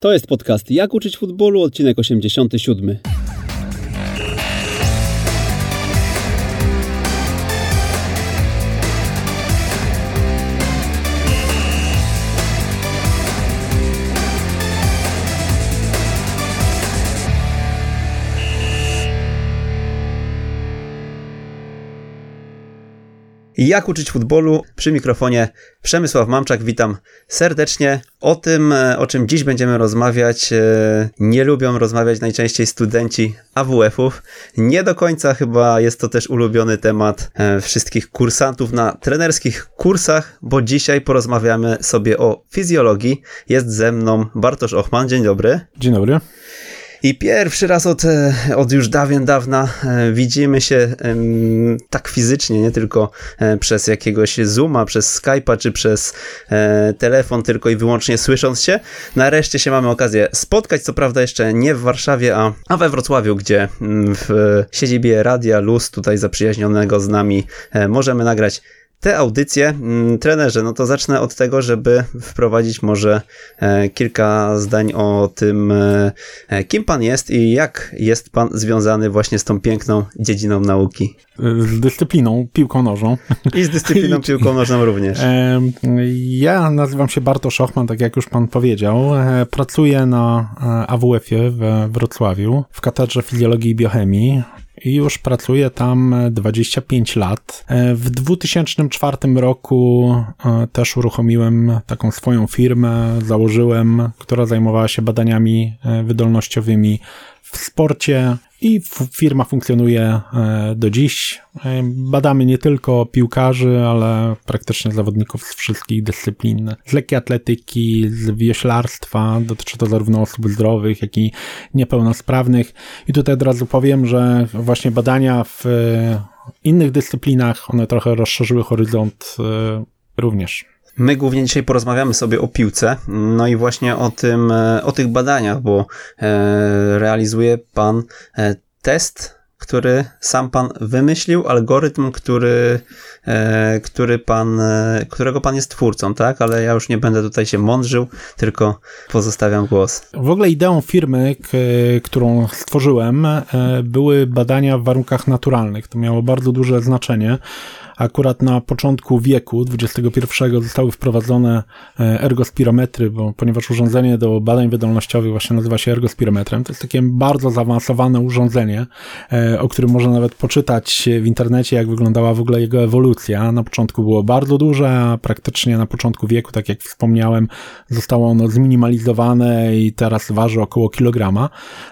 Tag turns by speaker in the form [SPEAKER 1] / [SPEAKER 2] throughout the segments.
[SPEAKER 1] To jest podcast Jak uczyć futbolu, odcinek 87.
[SPEAKER 2] Jak uczyć futbolu? Przy mikrofonie Przemysław Mamczak, witam serdecznie. O tym, e, o czym dziś będziemy rozmawiać, e, nie lubią rozmawiać najczęściej studenci AWF-ów. Nie do końca chyba jest to też ulubiony temat e, wszystkich kursantów na trenerskich kursach, bo dzisiaj porozmawiamy sobie o fizjologii. Jest ze mną Bartosz Ochman, dzień dobry.
[SPEAKER 3] Dzień dobry.
[SPEAKER 2] I pierwszy raz od, e, od już dawien dawna e, widzimy się tak fizycznie, nie tylko e, przez jakiegoś Zooma, przez Skype'a czy przez telefon, tylko i wyłącznie słysząc się. Nareszcie się mamy okazję spotkać, co prawda jeszcze nie w Warszawie, a, a we Wrocławiu, gdzie w siedzibie Radia Luz, tutaj zaprzyjaźnionego z nami, możemy nagrać te audycje. Mm, trenerze, no to zacznę od tego, żeby wprowadzić może e, kilka zdań o tym, e, e, kim pan jest i jak jest pan związany właśnie z tą piękną dziedziną nauki.
[SPEAKER 3] Z dyscypliną piłką nożną.
[SPEAKER 2] I z dyscypliną piłką nożną również.
[SPEAKER 3] Ja nazywam się Bartosz Ochman, tak jak już pan powiedział. Pracuję na AWF-ie we Wrocławiu w katedrze fizjologii i biochemii i już pracuję tam 25 lat. E, w 2004 roku e, też uruchomiłem taką swoją firmę, założyłem, która zajmowała się badaniami e, wydolnościowymi w sporcie i firma funkcjonuje e, do dziś. E, badamy nie tylko piłkarzy, ale praktycznie zawodników z wszystkich dyscyplin. Z lekkiej atletyki, z wioślarstwa, dotyczy to zarówno osób zdrowych, jak i niepełnosprawnych. I tutaj od razu powiem, że właśnie badania w e, innych dyscyplinach, one trochę rozszerzyły horyzont również.
[SPEAKER 2] My głównie dzisiaj porozmawiamy sobie o piłce, no i właśnie o tym, e, o tych badaniach, bo e, realizuje pan e, test, który sam pan wymyślił, algorytm, który, który pan, którego pan jest twórcą, tak? Ale ja już nie będę tutaj się mądrzył, tylko pozostawiam głos.
[SPEAKER 3] W ogóle ideą firmy, którą stworzyłem, były badania w warunkach naturalnych. To miało bardzo duże znaczenie akurat na początku wieku XXI zostały wprowadzone e, ergospirometry, bo ponieważ urządzenie do badań wydolnościowych właśnie nazywa się ergospirometrem, to jest takie bardzo zaawansowane urządzenie, e, o którym można nawet poczytać w internecie, jak wyglądała w ogóle jego ewolucja. Na początku było bardzo duże, a praktycznie na początku wieku, tak jak wspomniałem, zostało ono zminimalizowane i teraz waży około kilograma.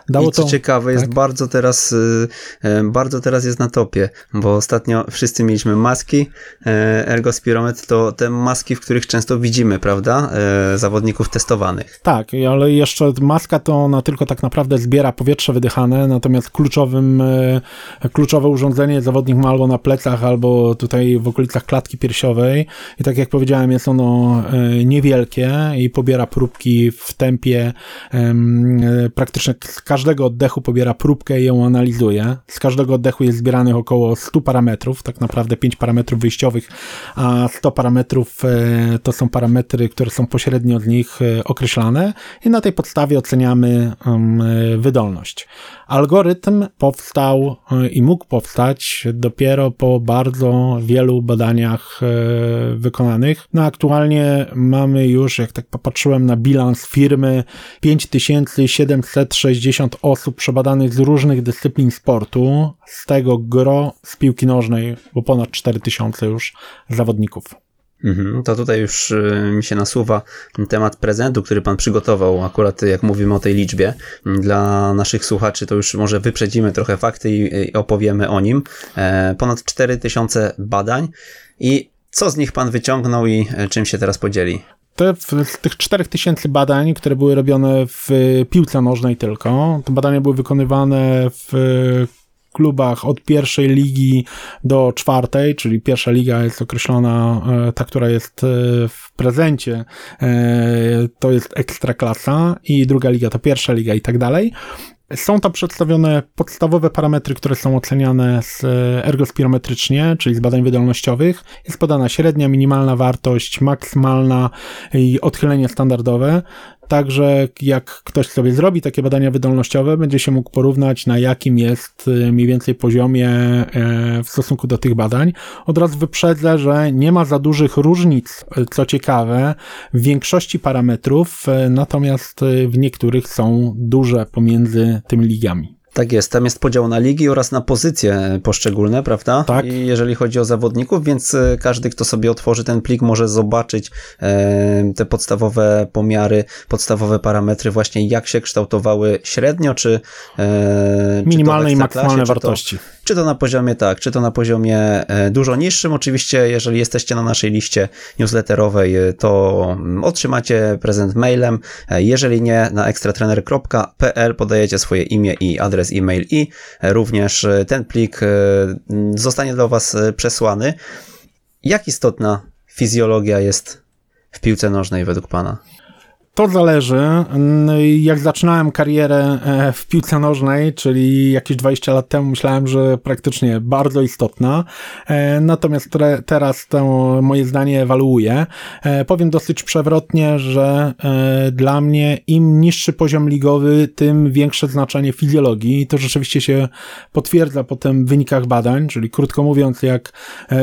[SPEAKER 2] Dało I co to, ciekawe, tak? jest bardzo teraz, y, y, bardzo teraz jest na topie, bo ostatnio wszyscy mieliśmy masę maski, e, ergospirometr to te maski, w których często widzimy, prawda, e, zawodników testowanych.
[SPEAKER 3] Tak, ale jeszcze maska to ona tylko tak naprawdę zbiera powietrze wydychane, natomiast kluczowym, e, kluczowe urządzenie zawodnik ma albo na plecach, albo tutaj w okolicach klatki piersiowej i tak jak powiedziałem, jest ono niewielkie i pobiera próbki w tempie praktycznie z każdego oddechu pobiera próbkę i ją analizuje. Z każdego oddechu jest zbieranych około 100 parametrów, tak naprawdę 5 parametrów parametrów wyjściowych, a 100 parametrów e, to są parametry, które są pośrednio z nich e, określane i na tej podstawie oceniamy e, wydolność. Algorytm powstał i mógł powstać dopiero po bardzo wielu badaniach wykonanych. No aktualnie mamy już, jak tak popatrzyłem na bilans firmy, 5760 osób przebadanych z różnych dyscyplin sportu, z tego gro z piłki nożnej, bo ponad 4000 już zawodników.
[SPEAKER 2] Mhm, to tutaj już y, mi się nasuwa temat prezentu, który pan przygotował, akurat jak mówimy o tej liczbie. Dla naszych słuchaczy to już może wyprzedzimy trochę fakty i opowiemy o nim. E, ponad 4000 badań i co z nich pan wyciągnął i e, czym się teraz podzieli?
[SPEAKER 3] Te, z tych 4000 badań, które były robione w piłce nożnej tylko, te badania były wykonywane w klubach od pierwszej ligi do czwartej, czyli pierwsza liga jest określona, e, ta, która jest e, w prezencie, e, to jest ekstraklasa i druga liga to pierwsza liga i tak dalej. Są tam przedstawione podstawowe parametry, które są oceniane z ergospirometrycznie, czyli z badań wydolnościowych. Jest podana średnia, minimalna wartość, maksymalna i odchylenie standardowe. Także jak ktoś sobie zrobi takie badania wydolnościowe, będzie się mógł porównać, na jakim jest y, mniej więcej poziomie e, w stosunku do tych badań. Od razu wyprzedzę, że nie ma za dużych różnic, y, co ciekawe, w większości parametrów, e, natomiast y, w niektórych są duże pomiędzy tymi ligami.
[SPEAKER 2] Tak jest, tam jest podział na ligi oraz na pozycje poszczególne, prawda?
[SPEAKER 3] Tak.
[SPEAKER 2] I jeżeli chodzi o zawodników, więc e, każdy, kto sobie otworzy ten plik, może zobaczyć e, te podstawowe pomiary, podstawowe parametry, właśnie jak się kształtowały średnio, czy.
[SPEAKER 3] E, Minimalne
[SPEAKER 2] czy
[SPEAKER 3] i maksymalne wartości.
[SPEAKER 2] Czy to na poziomie tak, czy to na poziomie e, dużo niższym. Oczywiście, jeżeli jesteście na naszej liście newsletterowej, e, to mm, otrzymacie prezent mailem. Jeżeli nie, na ekstratrener.pl podajecie swoje imię i adres e-mail i również e, ten plik e, zostanie do Was e, przesłany. Jak istotna fizjologia jest w piłce nożnej według Pana?
[SPEAKER 3] To zależy. Jak zaczynałem karierę e, w piłce nożnej, czyli jakieś 20 lat temu, myślałem, że praktycznie bardzo istotna. E, natomiast teraz to moje zdanie ewaluuję. E, powiem dosyć przewrotnie, że dla mnie im niższy poziom ligowy, tym większe znaczenie fizjologii. I to rzeczywiście się potwierdza po tym wynikach badań, czyli krótko mówiąc, jak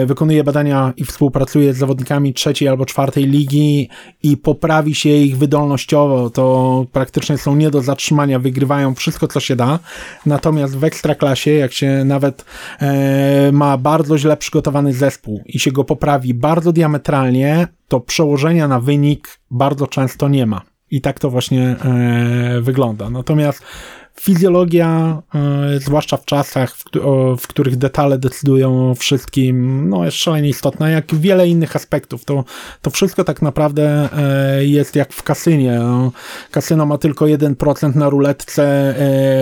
[SPEAKER 3] wykonuję badania i współpracuję z zawodnikami trzeciej albo czwartej ligi i poprawi się ich wydolność wydolnościowo to praktycznie są nie do zatrzymania, wygrywają wszystko, co się da. Natomiast w ekstraklasie, jak się nawet e, ma bardzo źle przygotowany zespół i się go poprawi bardzo diametralnie, to przełożenia na wynik bardzo często nie ma. I tak to właśnie e, wygląda. Natomiast Fizjologia, e, zwłaszcza w czasach, w, których detale decydują o wszystkim, no jest szalenie istotna, jak wiele innych aspektów. To, to wszystko tak naprawdę e, jest jak w kasynie. No, kasyno ma tylko 1% na ruletce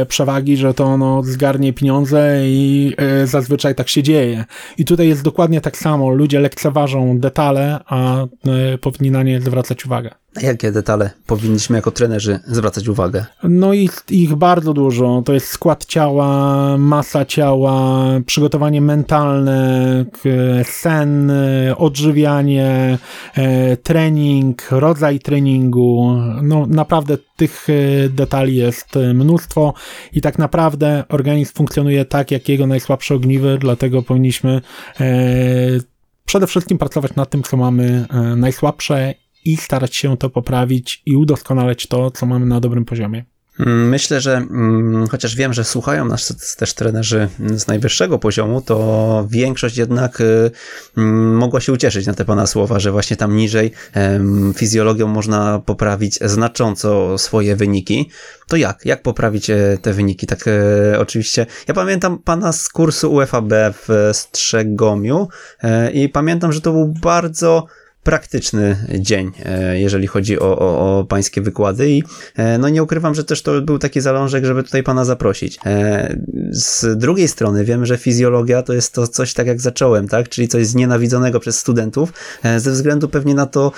[SPEAKER 3] e, przewagi, że to ono zgarnie pieniądze i zazwyczaj tak się dzieje. I tutaj jest dokładnie tak samo. Ludzie lekceważą detale, a powinni na nie zwracać uwagę.
[SPEAKER 2] Na jakie detale powinniśmy jako trenerzy zwracać uwagę?
[SPEAKER 3] No ich bardzo dużo. To jest skład ciała, masa ciała, przygotowanie mentalne, sen, odżywianie, e, trening, rodzaj treningu. No naprawdę tych e, detali jest mnóstwo i tak naprawdę organizm funkcjonuje tak, jak jego najsłabsze ogniwy, dlatego powinniśmy e, przede wszystkim pracować nad tym, co mamy najsłabsze i starać się to poprawić i udoskonalać to, co mamy na dobrym poziomie.
[SPEAKER 2] Mm, myślę, że mm, chociaż wiem, że słuchają nas też trenerzy z najwyższego poziomu, to większość jednak y, mm, mogła się ucieszyć na te pana słowa, że właśnie tam niżej fizjologią można poprawić znacząco swoje wyniki. To jak? Jak poprawić e, te wyniki? Tak e, oczywiście. Ja pamiętam pana z kursu UFAB w Strzegomiu e, i pamiętam, że to był bardzo praktyczny dzień, e, jeżeli chodzi o, o, o pańskie wykłady i e, no nie ukrywam, że też to był taki zalążek, żeby tutaj pana zaprosić. E, z drugiej strony wiemy, że fizjologia to jest to coś tak jak zacząłem, tak? Czyli coś znienawidzonego przez studentów, ze względu pewnie na to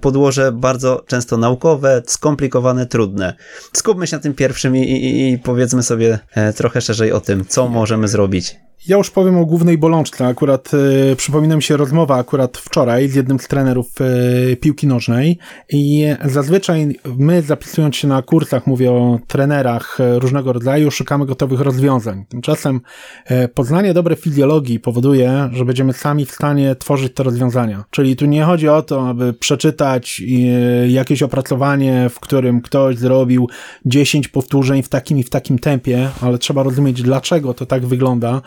[SPEAKER 2] podłoże bardzo często naukowe, skomplikowane, trudne. Skupmy się na tym pierwszym i, i, i powiedzmy sobie trochę szerzej o tym, co możemy zrobić.
[SPEAKER 3] Ja już powiem o głównej bolączce. Akurat e, przypomina mi się rozmowa akurat wczoraj z jednym z trenerów e, piłki nożnej i zazwyczaj my zapisując się na kursach, mówię o trenerach e, różnego rodzaju, szukamy gotowych rozwiązań. Tymczasem poznanie dobrej fizjologii powoduje, że będziemy sami w stanie tworzyć te rozwiązania. Czyli tu nie chodzi o to, aby przeczytać jakieś opracowanie, w którym ktoś zrobił 10 powtórzeń w takim i w takim tempie, ale trzeba rozumieć, dlaczego to tak wygląda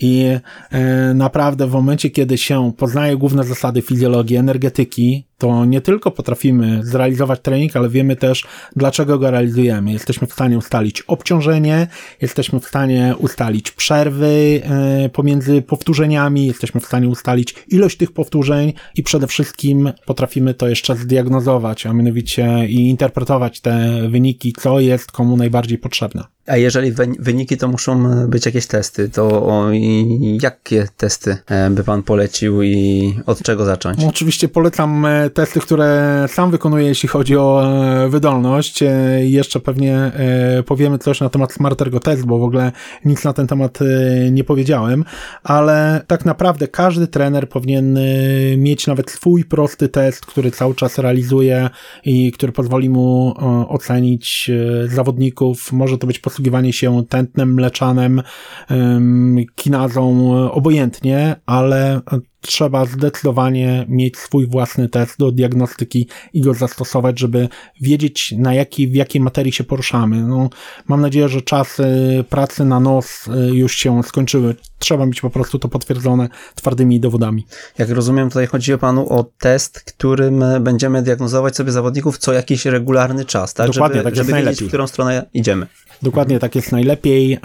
[SPEAKER 3] i e, naprawdę w momencie, kiedy się poznaje główne zasady fizjologii, energetyki, to nie tylko potrafimy zrealizować trening, ale wiemy też, dlaczego go realizujemy. Jesteśmy w stanie ustalić obciążenie, jesteśmy w stanie ustalić przerwy e, pomiędzy powtórzeniami, jesteśmy w stanie ustalić ilość tych powtórzeń i przede wszystkim potrafimy to jeszcze zdiagnozować, a mianowicie i interpretować te wyniki, co jest komu najbardziej potrzebne.
[SPEAKER 2] A jeżeli wyniki to muszą być jakieś testy, to jakie testy e, by pan polecił i od czego zacząć?
[SPEAKER 3] Oczywiście polecam e, testy, które sam wykonuję, jeśli chodzi o e, wydolność. E, jeszcze pewnie powiemy coś na temat Smart Ergo Test, bo w ogóle nic na ten temat nie powiedziałem, ale tak naprawdę każdy trener powinien mieć nawet swój prosty test, który cały czas realizuje i który pozwoli mu ocenić zawodników. Może to być posługiwanie się tętnem mleczanem, kinazą, obojętnie, ale trzeba zdecydowanie mieć swój własny test do diagnostyki i go zastosować, żeby wiedzieć na jaki, w jakiej materii się poruszamy. No, mam nadzieję, że czasy pracy na nos y, już się skończyły. Trzeba mieć po prostu to potwierdzone twardymi dowodami.
[SPEAKER 2] Jak rozumiem, tutaj chodzi o panu o test, którym będziemy diagnozować sobie zawodników co jakiś regularny czas, tak?
[SPEAKER 3] Dokładnie,
[SPEAKER 2] żeby,
[SPEAKER 3] tak
[SPEAKER 2] żeby
[SPEAKER 3] wiedzieć,
[SPEAKER 2] w którą stronę idziemy.
[SPEAKER 3] Dokładnie tak jest najlepiej e,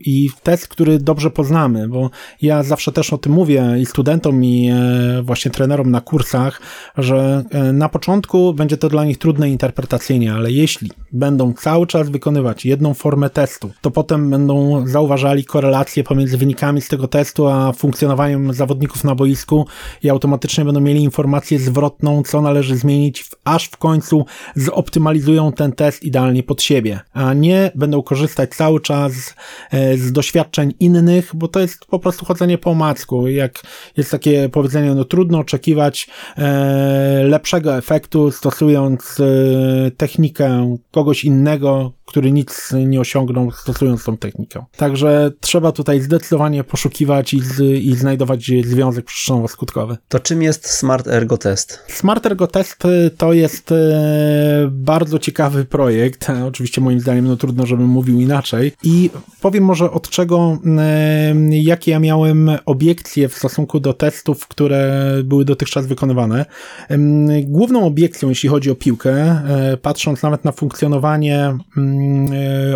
[SPEAKER 3] i test, który dobrze poznamy, bo ja zawsze też o tym mówię i studentom i e, właśnie trenerom na kursach, że e, na początku będzie to dla nich trudne interpretacyjnie, ale jeśli będą cały czas wykonywać jedną formę testu, to potem będą zauważali korelacje pomiędzy wynikami z tego testu, a funkcjonowaniem zawodników na boisku i automatycznie będą mieli informację zwrotną, co należy zmienić, aż w końcu zoptymalizują ten test idealnie pod siebie, a nie będą korzystać cały czas e, z doświadczeń innych, bo to jest po prostu chodzenie po omacku. Jak jest takie powiedzenie, no trudno oczekiwać e, lepszego efektu stosując e, technikę kogoś innego, który nic nie osiągnął stosując tą technikę. Także trzeba tutaj zdecydowanie poszukiwać i, z, i znajdować związek przyczynowo-skutkowy.
[SPEAKER 2] To czym jest Smart Ergo Test?
[SPEAKER 3] Smart Ergo Test to jest bardzo ciekawy projekt. Oczywiście moim zdaniem no, trudno, żebym mówił inaczej. I powiem może od czego, jakie ja miałem obiekcje w stosunku do testów, które były dotychczas wykonywane. Główną obiekcją, jeśli chodzi o piłkę, patrząc nawet na funkcjonowanie e,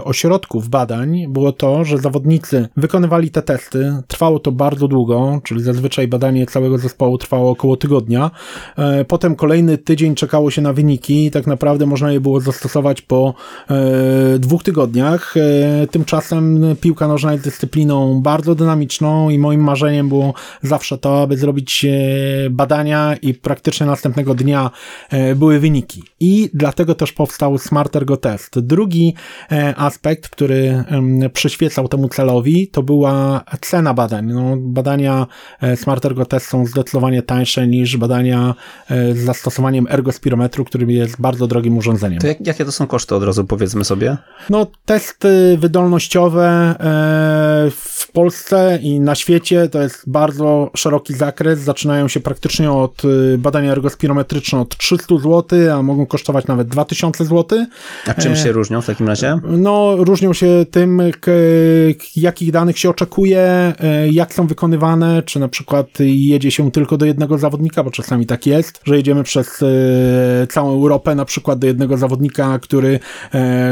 [SPEAKER 3] ośrodków badań, było to, że zawodnicy wykonywali te testy. Trwało to bardzo długo, czyli zazwyczaj badanie całego zespołu trwało około tygodnia. E, potem kolejny tydzień czekało się na wyniki i tak naprawdę można je było zastosować po dwóch dwóch tygodniach. E, tymczasem piłka nożna jest dyscypliną bardzo dynamiczną i moim marzeniem było zawsze to, aby zrobić e, badania i praktycznie następnego dnia e, były wyniki. I dlatego też powstał Smart Ergo Test. Drugi aspekt, który przyświecał temu celowi, to była cena badań. No, badania Smart Ergo Test są zdecydowanie tańsze niż badania z zastosowaniem ergospirometru, który jest bardzo drogim urządzeniem.
[SPEAKER 2] To jak, jakie to są koszty od razu powiedzmy sobie?
[SPEAKER 3] No, testy wydolnościowe e, w Polsce i na świecie to jest bardzo szeroki zakres. Zaczynają się praktycznie od e, badania ergospirometryczne od 300 zł, a mogą kosztować nawet 2000 zł.
[SPEAKER 2] A czym się różnią w takim razie?
[SPEAKER 3] No, różnią się tym, jakich danych się oczekuje, e, jak są wykonywane, czy na przykład jedzie się tylko do jednego zawodnika, bo czasami tak jest, że jedziemy przez całą Europę na przykład do jednego zawodnika, który,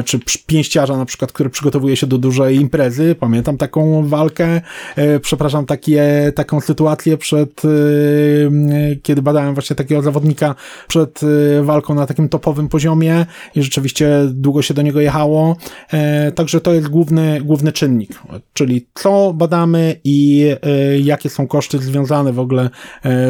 [SPEAKER 3] czy pięć pięściarza na przykład, który przygotowuje się do dużej imprezy. Pamiętam taką walkę, e, przepraszam, takie, taką sytuację przed, e, kiedy badałem właśnie takiego zawodnika przed e, walką na takim topowym poziomie i rzeczywiście długo się do niego jechało. Także to jest główny, główny czynnik, czyli co badamy i jakie są koszty związane w ogóle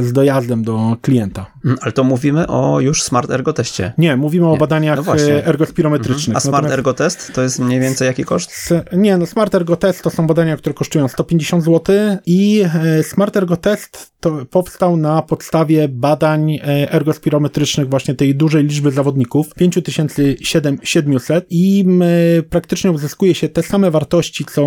[SPEAKER 3] z dojazdem do klienta.
[SPEAKER 2] Mm, ale to mówimy o już Smart Ergo teście.
[SPEAKER 3] Nie, mówimy Nie. o badaniach no ergospirometrycznych.
[SPEAKER 2] A Smart Ergo test to jest mniej więcej jaki koszt?
[SPEAKER 3] Nie, no Smart Ergo Test to są badania, które kosztują 150 zł i e, Smart Ergo Test to powstał na podstawie badań e, ergospirometrycznych właśnie tej dużej liczby zawodników, 5700 i praktycznie uzyskuje się te same wartości, co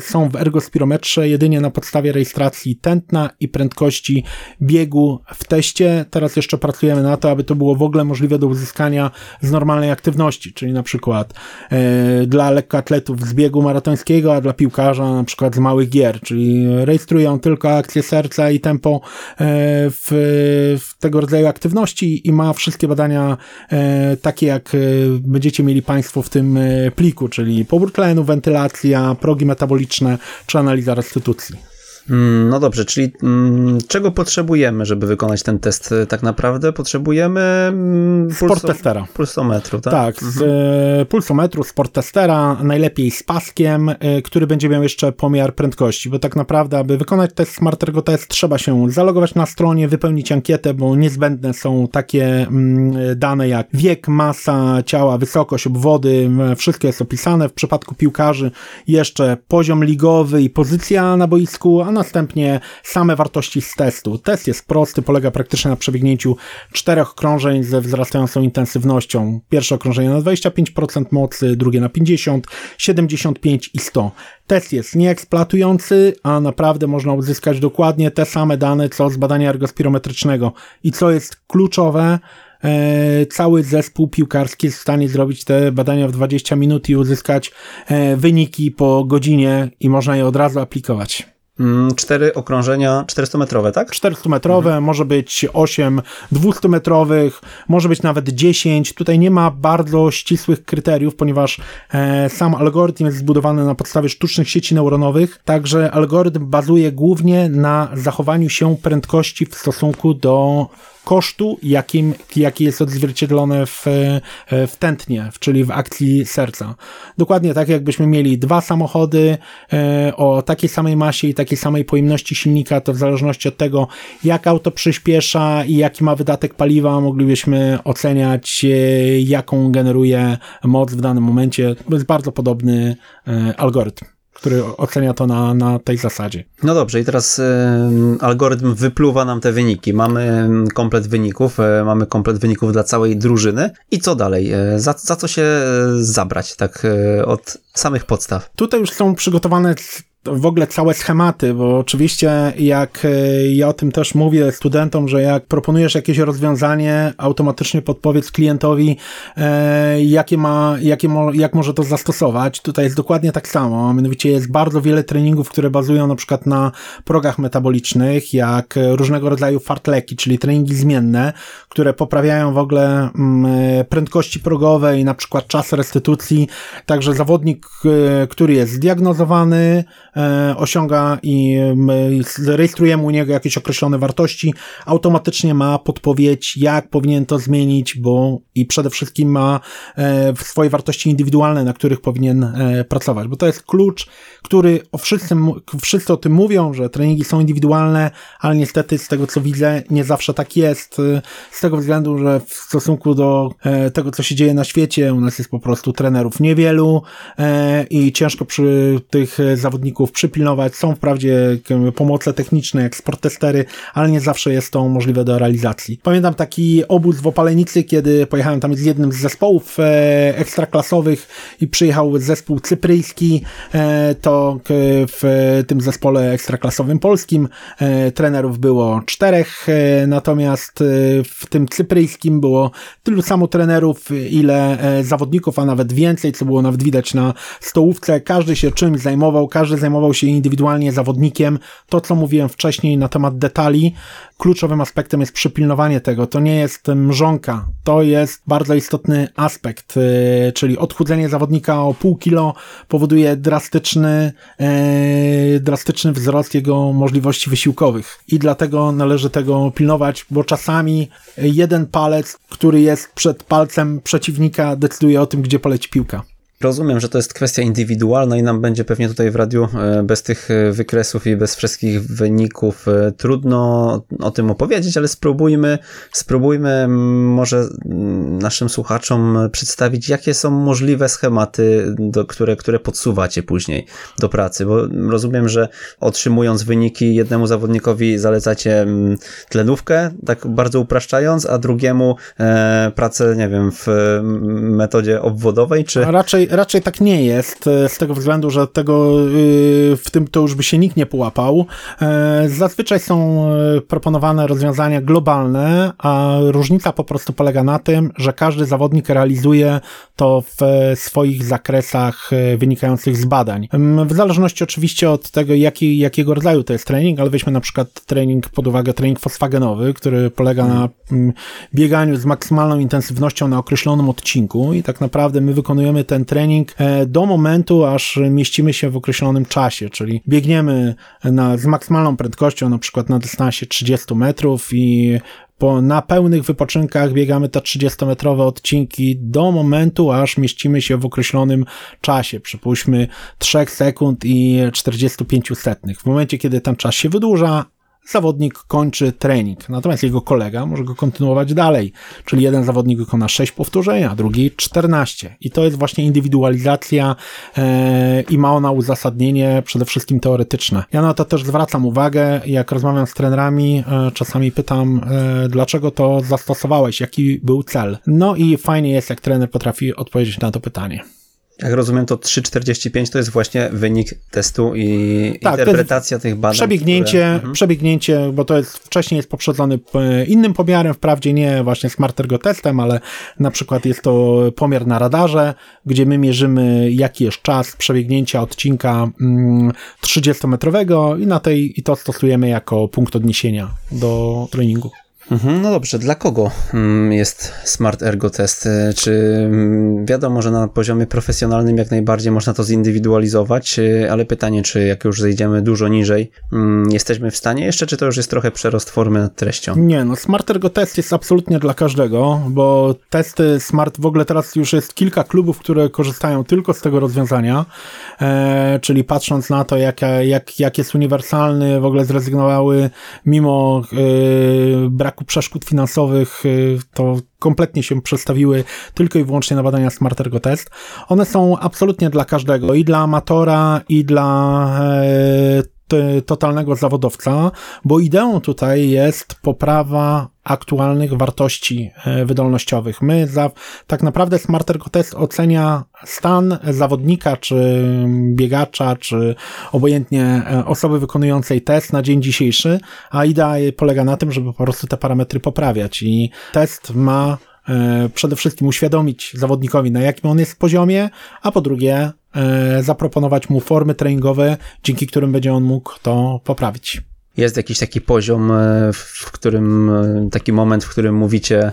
[SPEAKER 3] są w ergospirometrze, jedynie na podstawie rejestracji tętna i prędkości biegu w teście. Teraz jeszcze pracujemy na to, aby to było w ogóle możliwe do uzyskania z normalnej aktywności, czyli na przykład e, dla lekkoatletów z biegu maratońskiego, a dla piłkarza na przykład z małych gier, czyli rejestrują tylko akcje serca i tempo e, w, w tego rodzaju aktywności i ma wszystkie badania e, takie, jak będziecie mieli Państwo w tym pliku, czyli pobór tlenu, wentylacja, progi metaboliczne czy analiza restytucji.
[SPEAKER 2] Mm, no dobrze, czyli mm, czego potrzebujemy, żeby wykonać ten test? Tak naprawdę potrzebujemy mm,
[SPEAKER 3] sport testera.
[SPEAKER 2] Pulsometru, tak?
[SPEAKER 3] Tak, z mhm. E, pulsometru, sport testera, najlepiej z paskiem, e, który będzie miał jeszcze pomiar prędkości, bo tak naprawdę, aby wykonać test Smart Ergo Test, trzeba się zalogować na stronie, wypełnić ankietę, bo niezbędne są takie dane jak wiek, masa ciała, wysokość, obwody, wszystko jest opisane. W przypadku piłkarzy jeszcze poziom ligowy i pozycja na boisku, a następnie same wartości z testu. Test jest prosty, polega praktycznie na przebiegnięciu czterech okrążeń ze wzrastającą intensywnością. Pierwsze okrążenie na 25% mocy, drugie na 50, 75 i 100. Test jest nieeksploatujący, a naprawdę można uzyskać dokładnie te same dane co z badania ergospirometrycznego. I co jest kluczowe, e, cały zespół piłkarski jest w stanie zrobić te badania w 20 minut i uzyskać e, wyniki po godzinie i można je od razu aplikować.
[SPEAKER 2] Mm, cztery okrążenia 400-metrowe, tak?
[SPEAKER 3] 400-metrowe, mhm. może być 8 200-metrowych, może być nawet 10. Tutaj nie ma bardzo ścisłych kryteriów, ponieważ e, sam algorytm jest zbudowany na podstawie sztucznych sieci neuronowych, także algorytm bazuje głównie na zachowaniu się prędkości w stosunku do kosztu, jakim, jaki jest odzwierciedlone w, e, w tętnie, czyli w akcji serca. Dokładnie tak, jakbyśmy mieli dwa samochody e, o takiej samej masie i takiej samej pojemności silnika, to w zależności od tego, jak auto przyspiesza i jaki ma wydatek paliwa, moglibyśmy oceniać, e, jaką generuje moc w danym momencie. To jest bardzo podobny algorytm który ocenia to na, na tej zasadzie.
[SPEAKER 2] No dobrze, i teraz y, algorytm wypluwa nam te wyniki. Mamy komplet wyników, y, mamy komplet wyników dla całej drużyny. I co dalej? Y, za, za co się zabrać, tak od samych podstaw?
[SPEAKER 3] Tutaj już są przygotowane w ogóle całe schematy, bo oczywiście jak e, ja o tym też mówię studentom, że jak proponujesz jakieś rozwiązanie, automatycznie podpowiedz klientowi, e, jakie ma, jakie mo, jak może to zastosować. Tutaj jest dokładnie tak samo, mianowicie jest bardzo wiele treningów, które bazują na przykład na progach metabolicznych, jak różnego rodzaju fartleki, czyli treningi zmienne, które poprawiają w ogóle mm, e, prędkości progowe i na przykład czas restytucji, także zawodnik, który jest zdiagnozowany, osiąga i rejestrujemy u niego jakieś określone wartości, automatycznie ma podpowiedź, jak powinien to zmienić, bo i przede wszystkim ma e, swoje wartości indywidualne, na których powinien e, pracować, bo to jest klucz, który o wszyscy, wszyscy o tym mówią, że treningi są indywidualne, ale niestety z tego co widzę, nie zawsze tak jest, z tego względu, że w stosunku do tego, co się dzieje na świecie, u nas jest po prostu trenerów niewielu i ciężko przy tych zawodników przypilnować. Są wprawdzie pomoce techniczne, jak sporttestery, ale nie zawsze jest to możliwe do realizacji. Pamiętam taki obóz w Opalenicy, kiedy pojechałem tam z jednym z zespołów e, ekstraklasowych i przyjechał zespół cypryjski, e, to w tym zespole ekstraklasowym polskim e, trenerów było czterech, e, natomiast e, w tym cypryjskim było tylu samo trenerów, ile e, zawodników, a nawet więcej, co było nawet widać na stołówce. Każdy się czymś zajmował, każdy zajmował zajmował się indywidualnie zawodnikiem. To, co mówiłem wcześniej na temat detali, kluczowym aspektem jest przypilnowanie tego. To nie jest mrzonka, to jest bardzo istotny aspekt, y, czyli odchudzenie zawodnika o pół kilo powoduje drastyczny, e, drastyczny wzrost jego możliwości wysiłkowych i dlatego należy tego pilnować, bo czasami jeden palec, który jest przed palcem przeciwnika decyduje o tym, gdzie poleci piłka.
[SPEAKER 2] Rozumiem, że to jest kwestia indywidualna i nam będzie pewnie tutaj w radiu e, bez tych e, wykresów i bez wszystkich wyników e, trudno o tym opowiedzieć, ale spróbujmy, spróbujmy może naszym słuchaczom przedstawić, jakie są możliwe schematy, do, które, które podsuwacie później do pracy, bo rozumiem, że otrzymując wyniki jednemu zawodnikowi zalecacie tlenówkę, tak bardzo upraszczając, a drugiemu pracę, nie wiem, w metodzie obwodowej, czy...
[SPEAKER 3] A raczej raczej tak nie jest, e, z tego względu, że tego y, w tym to już by się nikt nie połapał. E, zazwyczaj są e, proponowane rozwiązania globalne, a różnica po prostu polega na tym, że każdy zawodnik realizuje to w swoich zakresach wynikających z badań. W zależności oczywiście od tego, jaki, jakiego rodzaju to jest trening, ale weźmy na przykład trening pod uwagę, trening fosfagenowy, który polega na bieganiu z maksymalną intensywnością na określonym odcinku i tak naprawdę my wykonujemy ten trening trening do momentu, aż mieścimy się w określonym czasie, czyli biegniemy na, z maksymalną prędkością, na przykład na dystansie 30 metrów i po, na pełnych wypoczynkach biegamy te 30-metrowe odcinki do momentu, aż mieścimy się w określonym czasie. Przypuśćmy 3 sekund i 45 setnych. W momencie, kiedy ten czas się wydłuża, zawodnik kończy trening, natomiast jego kolega może go kontynuować dalej, czyli jeden zawodnik wykona 6 powtórzeń, a drugi 14. I to jest właśnie indywidualizacja e, i ma ona uzasadnienie przede wszystkim teoretyczne. Ja na to też zwracam uwagę, jak rozmawiam z trenerami, e, czasami pytam, e, dlaczego to zastosowałeś, jaki był cel. No i fajnie jest, jak trener potrafi odpowiedzieć na to pytanie.
[SPEAKER 2] Jak rozumiem, to 3,45 to jest właśnie wynik testu i tak, interpretacja tych badań.
[SPEAKER 3] Przebiegnięcie, które... mhm. przebiegnięcie, bo to jest wcześniej jest poprzedzony innym pomiarem, wprawdzie nie właśnie smartergo testem, ale na przykład jest to pomiar na radarze, gdzie my mierzymy jaki jest czas przebiegnięcia odcinka 30-metrowego mm, i na tej i to stosujemy jako punkt odniesienia do treningu.
[SPEAKER 2] Mhm, no dobrze, dla kogo mm, jest Smart Ergo Test? E, czy mm, wiadomo, że na poziomie profesjonalnym jak najbardziej można to zindywidualizować, e, ale pytanie, czy jak już zejdziemy dużo niżej, mm, jesteśmy w stanie jeszcze, czy to już jest trochę przerost formy nad treścią?
[SPEAKER 3] Nie, no Smart Ergo Test jest absolutnie dla każdego, bo testy Smart w ogóle teraz już jest kilka klubów, które korzystają tylko z tego rozwiązania, e, czyli patrząc na to, jak, jak, jak jest uniwersalny, w ogóle zrezygnowały mimo e, braku braku przeszkód finansowych y, to kompletnie się przestawiły tylko i wyłącznie na badania Smart Ergo Test. One są absolutnie dla każdego, i dla amatora, i dla e, totalnego zawodowca, bo ideą tutaj jest poprawa aktualnych wartości e, wydolnościowych. My za, tak naprawdę Smart Ergo Test ocenia stan zawodnika, czy biegacza, czy obojętnie e, osoby wykonującej test na dzień dzisiejszy, a idea polega na tym, żeby po prostu te parametry poprawiać i test ma e, przede wszystkim uświadomić zawodnikowi, na jakim on jest poziomie, a po drugie zaproponować mu formy treningowe, dzięki którym będzie on mógł to poprawić.
[SPEAKER 2] Jest jakiś taki poziom, e, w którym, e, taki moment, w którym mówicie,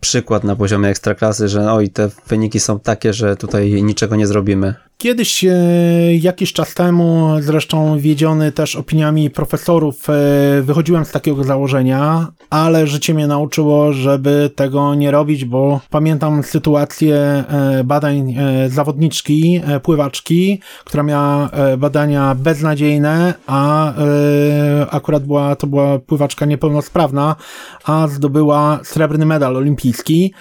[SPEAKER 2] przykład na poziomie ekstraklasy, że oj, te wyniki są takie, że tutaj niczego nie zrobimy.
[SPEAKER 3] Kiedyś, e, jakiś czas temu, zresztą wiedziony też opiniami profesorów, e, wychodziłem z takiego założenia, ale życie mnie nauczyło, żeby tego nie robić, bo pamiętam sytuację e, badań zawodniczki, pływaczki, która miała badania beznadziejne, a akurat była, to była pływaczka niepełnosprawna, a zdobyła srebrny medal olimpijski.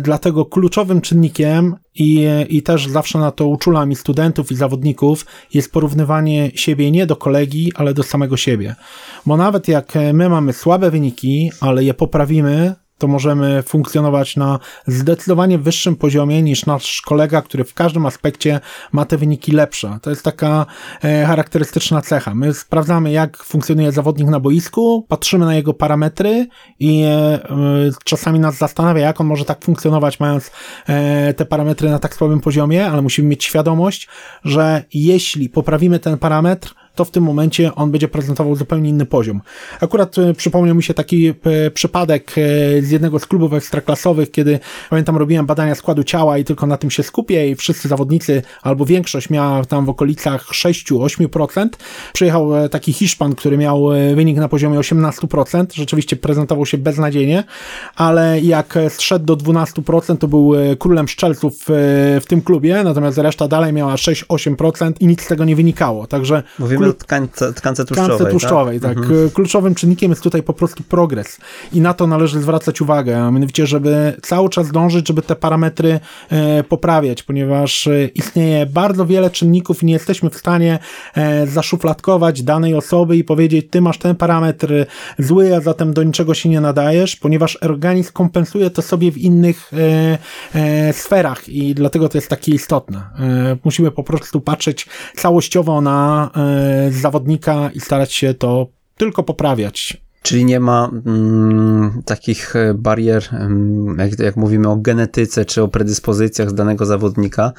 [SPEAKER 3] Dlatego kluczowym czynnikiem i, I też zawsze na to uczulam i studentów, i zawodników jest porównywanie siebie nie do kolegi, ale do samego siebie. Bo nawet jak my mamy słabe wyniki, ale je poprawimy, to możemy funkcjonować na zdecydowanie wyższym poziomie niż nasz kolega, który w każdym aspekcie ma te wyniki lepsze. To jest taka e, charakterystyczna cecha. My sprawdzamy, jak funkcjonuje zawodnik na boisku, patrzymy na jego parametry i e, czasami nas zastanawia, jak on może tak funkcjonować, mając e, te parametry na tak słabym poziomie, ale musimy mieć świadomość, że jeśli poprawimy ten parametr, to w tym momencie on będzie prezentował zupełnie inny poziom. Akurat e, przypomniał mi się taki e, przypadek e, z jednego z klubów ekstraklasowych, kiedy pamiętam robiłem badania składu ciała i tylko na tym się skupię i wszyscy zawodnicy, albo większość miała tam w okolicach 6-8%. Przyjechał taki Hiszpan, który miał wynik na poziomie 18%, rzeczywiście prezentował się beznadziejnie, ale jak zszedł do 12%, to był królem szczelców w tym klubie, natomiast reszta dalej miała 6-8% i nic z tego nie wynikało. Także
[SPEAKER 2] Mówimy tkance, tkance tłuszczowej.
[SPEAKER 3] Tkance tłuszczowej, tak. tak. Mhm. Kluczowym czynnikiem jest tutaj po prostu progres. I na to należy zwracać uwagę, a mianowicie, żeby cały czas dążyć, żeby te parametry e, poprawiać, ponieważ e, istnieje bardzo wiele czynników i nie jesteśmy w stanie e, zaszufladkować danej osoby i powiedzieć, ty masz ten parametr zły, a zatem do niczego się nie nadajesz, ponieważ organizm kompensuje to sobie w innych e, e, sferach i dlatego to jest takie istotne. E, musimy po prostu patrzeć całościowo na zawodnika i starać się to tylko poprawiać.
[SPEAKER 2] Czyli nie ma mm, takich e, barier, jak, jak, mówimy o genetyce czy o predyspozycjach z danego zawodnika.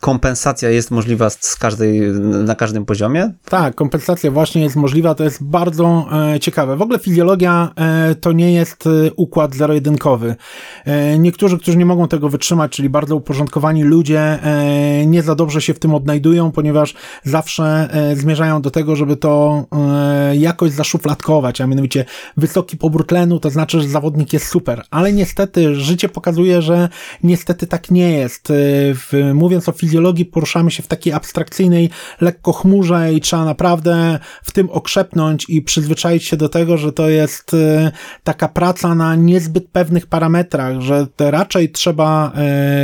[SPEAKER 2] Kompensacja jest możliwa z każdej, na każdym poziomie?
[SPEAKER 3] Tak, kompensacja właśnie jest możliwa, to jest bardzo e, ciekawe. W ogóle fizjologia e, to nie jest e, układ zero-jedynkowy. E, niektórzy, którzy nie mogą tego wytrzymać, czyli bardzo uporządkowani ludzie, e, nie za dobrze się w tym odnajdują, ponieważ zawsze zmierzają do tego, żeby to jakoś zaszufladkować, a mianowicie wysoki pobór tlenu, to znaczy, że zawodnik jest super. Ale niestety życie pokazuje, że niestety tak nie jest. Y, mówiąc o fizjologii, poruszamy się w takiej abstrakcyjnej, lekko chmurze i trzeba naprawdę w tym okrzepnąć i przyzwyczaić się do tego, że to jest y, taka praca na niezbyt pewnych parametrach, że raczej trzeba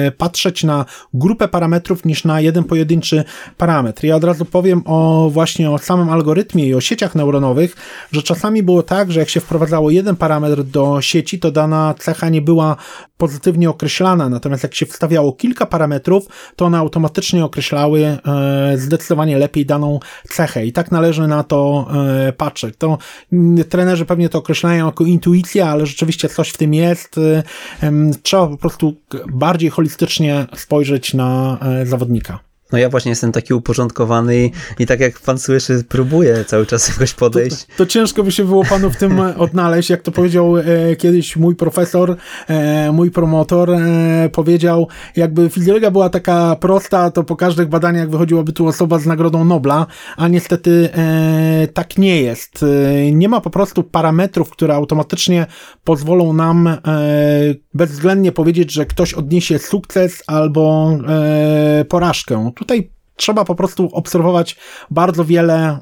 [SPEAKER 3] y, patrzeć na grupę parametrów niż na jeden pojedynczy parametr. Ja od razu powiem o właśnie o samym algorytmie i o sieciach neuronowych, że czasami było tak, że jak się wprowadzało jeden parametr do sieci, to dana cecha nie była pozytywnie określana, natomiast jak się wstawiało kilka parametrów, to one automatycznie określały e, zdecydowanie lepiej daną cechę i tak należy na to e, patrzeć. To mm, trenerzy pewnie to określają jako intuicja, ale rzeczywiście coś w tym jest. E, trzeba po prostu bardziej holistycznie spojrzeć na zawodnika.
[SPEAKER 2] No ja właśnie jestem taki uporządkowany i, i tak jak pan słyszy, próbuję cały czas jakoś podejść.
[SPEAKER 3] To, to, ciężko by się było panu w tym odnaleźć, jak to powiedział e, kiedyś mój profesor, e, mój promotor, e, powiedział, jakby fizjologia była taka prosta, to po każdych badaniach wychodziłaby tu osoba z Nagrodą Nobla, a niestety e, tak nie jest. E, nie ma po prostu parametrów, które automatycznie pozwolą nam e, bezwzględnie powiedzieć, że ktoś odniesie sukces albo porażkę Tutaj trzeba po prostu obserwować bardzo wiele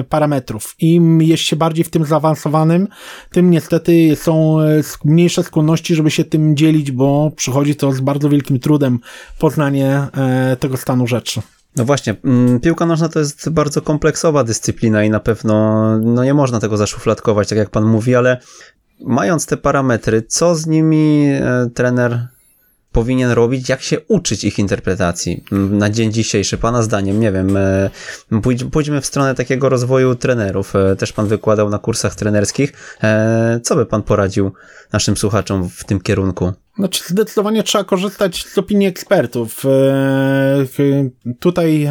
[SPEAKER 3] y, parametrów. Im jest się bardziej w tym zaawansowanym, tym niestety są e, mniejsze skłonności, żeby się tym dzielić, bo przychodzi to z bardzo wielkim trudem poznanie y, tego stanu rzeczy.
[SPEAKER 2] No właśnie, mm, piłka nożna to jest bardzo kompleksowa dyscyplina i na pewno no nie można tego zaszufladkować, tak jak pan mówi, ale mając te parametry, co z nimi trener powinien robić, jak się uczyć ich interpretacji na dzień dzisiejszy, Pana zdaniem, nie wiem, e, pójdźmy w stronę takiego rozwoju trenerów, e, też Pan wykładał na kursach trenerskich, e, co by Pan poradził naszym słuchaczom w tym kierunku?
[SPEAKER 3] Znaczy, zdecydowanie trzeba korzystać z opinii ekspertów. Tutaj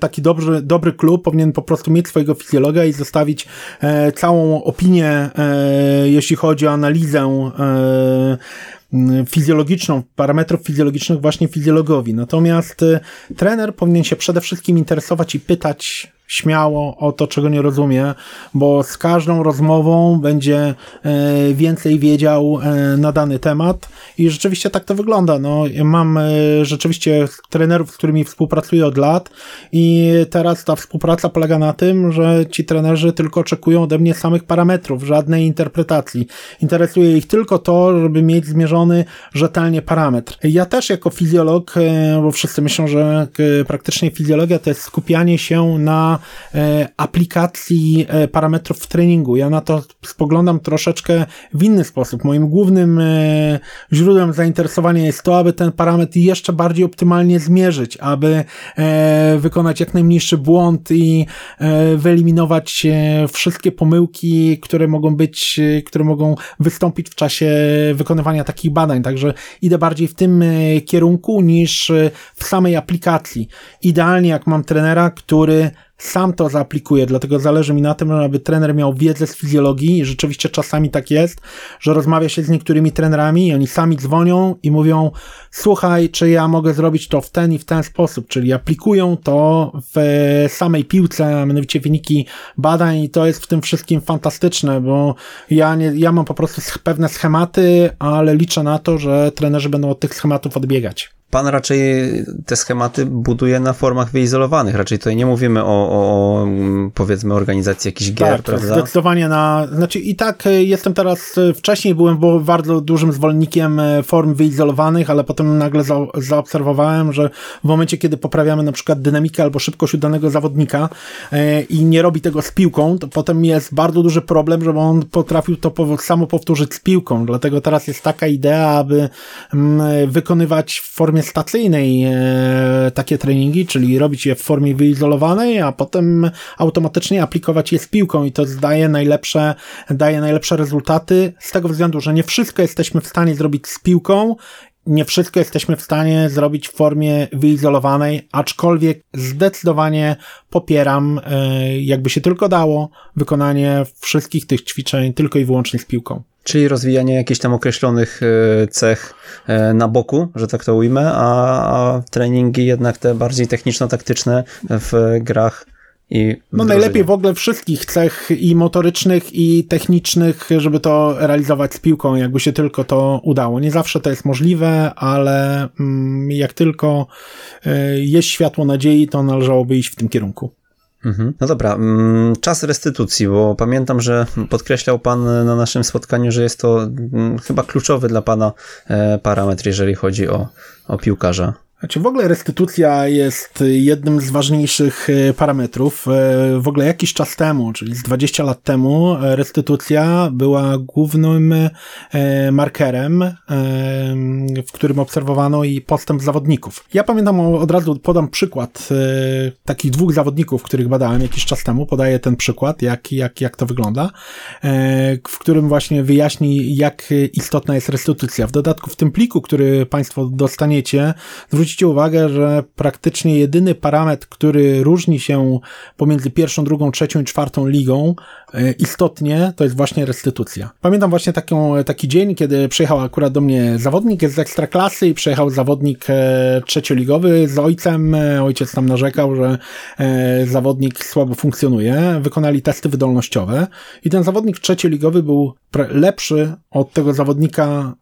[SPEAKER 3] taki dobry, dobry klub powinien po prostu mieć swojego fizjologa i zostawić całą opinię, jeśli chodzi o analizę Mm, fizjologiczną, parametrów fizjologicznych właśnie fizjologowi. Natomiast y, trener powinien się przede wszystkim interesować i pytać śmiało o to, czego nie rozumie, bo z każdą rozmową będzie e, więcej wiedział e, na dany temat i rzeczywiście tak to wygląda. No, mam e, rzeczywiście trenerów, z którymi współpracuję od lat i teraz ta współpraca polega na tym, że ci trenerzy tylko oczekują ode mnie samych parametrów, żadnej interpretacji. Interesuje ich tylko to, żeby mieć zmierzony rzetelnie parametr. Ja też jako fizjolog, bo wszyscy myślą, że praktycznie fizjologia to jest skupianie się na aplikacji e, parametrów w treningu. Ja na to spoglądam troszeczkę w inny sposób. Moim głównym e, źródłem zainteresowania jest to, aby ten parametr jeszcze bardziej optymalnie zmierzyć, aby wykonać jak najmniejszy błąd i wyeliminować wszystkie pomyłki, które mogą być, które mogą wystąpić w czasie wykonywania takich badań. Także idę bardziej w tym kierunku niż w samej aplikacji. Idealnie jak mam trenera, który sam to zaaplikuje, dlatego zależy mi na tym, aby trener miał wiedzę z fizjologii rzeczywiście czasami tak jest, że rozmawia się z niektórymi trenerami i oni sami dzwonią i mówią, słuchaj, czy ja mogę zrobić to w ten i w ten sposób, czyli aplikują to w samej piłce, a mianowicie wyniki badań i to jest w tym wszystkim fantastyczne, bo ja, nie, ja mam po prostu pewne schematy, ale liczę na to, że trenerzy będą od tych schematów odbiegać.
[SPEAKER 2] Pan raczej te schematy buduje na formach wyizolowanych. Raczej tutaj nie mówimy o, o, o powiedzmy organizacji jakichś gier,
[SPEAKER 3] tak,
[SPEAKER 2] prawda?
[SPEAKER 3] zdecydowanie na, znaczy i tak e, jestem teraz, e, wcześniej byłem bardzo dużym zwolennikiem e, form wyizolowanych, ale potem nagle za, zaobserwowałem, że w momencie, kiedy poprawiamy na przykład dynamikę albo szybkość udanego zawodnika i nie robi tego z piłką, to potem jest bardzo duży problem, żeby on potrafił to samo powtórzyć z piłką. Dlatego teraz jest taka idea, aby mm, wykonywać w formie formie stacyjnej e, takie treningi, czyli robić je w formie wyizolowanej, a potem automatycznie aplikować je z piłką i to daje najlepsze, daje najlepsze rezultaty z tego względu, że nie wszystko jesteśmy w stanie zrobić z piłką nie wszystko jesteśmy w stanie zrobić w formie wyizolowanej, aczkolwiek zdecydowanie popieram, e, jakby się tylko dało, wykonanie wszystkich tych ćwiczeń tylko i wyłącznie z piłką.
[SPEAKER 2] Czyli rozwijanie jakichś tam określonych e, cech e, na boku, że tak to ujmę, a, treningi jednak te bardziej techniczno-taktyczne w grach i
[SPEAKER 3] no najlepiej w ogóle wszystkich cech i motorycznych i technicznych, żeby to realizować z piłką, jakby się tylko to udało. Nie zawsze to jest możliwe, ale mm, jak tylko y, jest światło nadziei, to należałoby iść w tym kierunku.
[SPEAKER 2] Mhm. No dobra, mm, czas restytucji, bo pamiętam, że podkreślał Pan na naszym spotkaniu, że jest to mm, chyba kluczowy dla Pana e, parametr, jeżeli chodzi o, o piłkarza.
[SPEAKER 3] Znaczy w ogóle restytucja jest jednym z ważniejszych e, parametrów. E, w ogóle jakiś czas temu, czyli z 20 lat temu, e, restytucja była głównym markerem, w którym obserwowano i postęp zawodników. Ja pamiętam, od razu podam przykład takich dwóch zawodników, których badałem jakiś czas temu. Podaję ten przykład, jak, jak, jak to wygląda, w którym właśnie wyjaśni, jak istotna jest restytucja. W dodatku w tym pliku, który Państwo dostaniecie, zwróćcie zwróćcie uwagę, że praktycznie jedyny parametr, który różni się pomiędzy pierwszą, drugą, trzecią i czwartą ligą istotnie, to jest właśnie restytucja. Pamiętam właśnie taką, taki dzień, kiedy przyjechał akurat do mnie zawodnik z ekstraklasy i przyjechał zawodnik e, trzecioligowy z ojcem. E, ojciec tam narzekał, że zawodnik słabo funkcjonuje. Wykonali testy wydolnościowe i ten zawodnik trzecioligowy był lepszy od tego zawodnika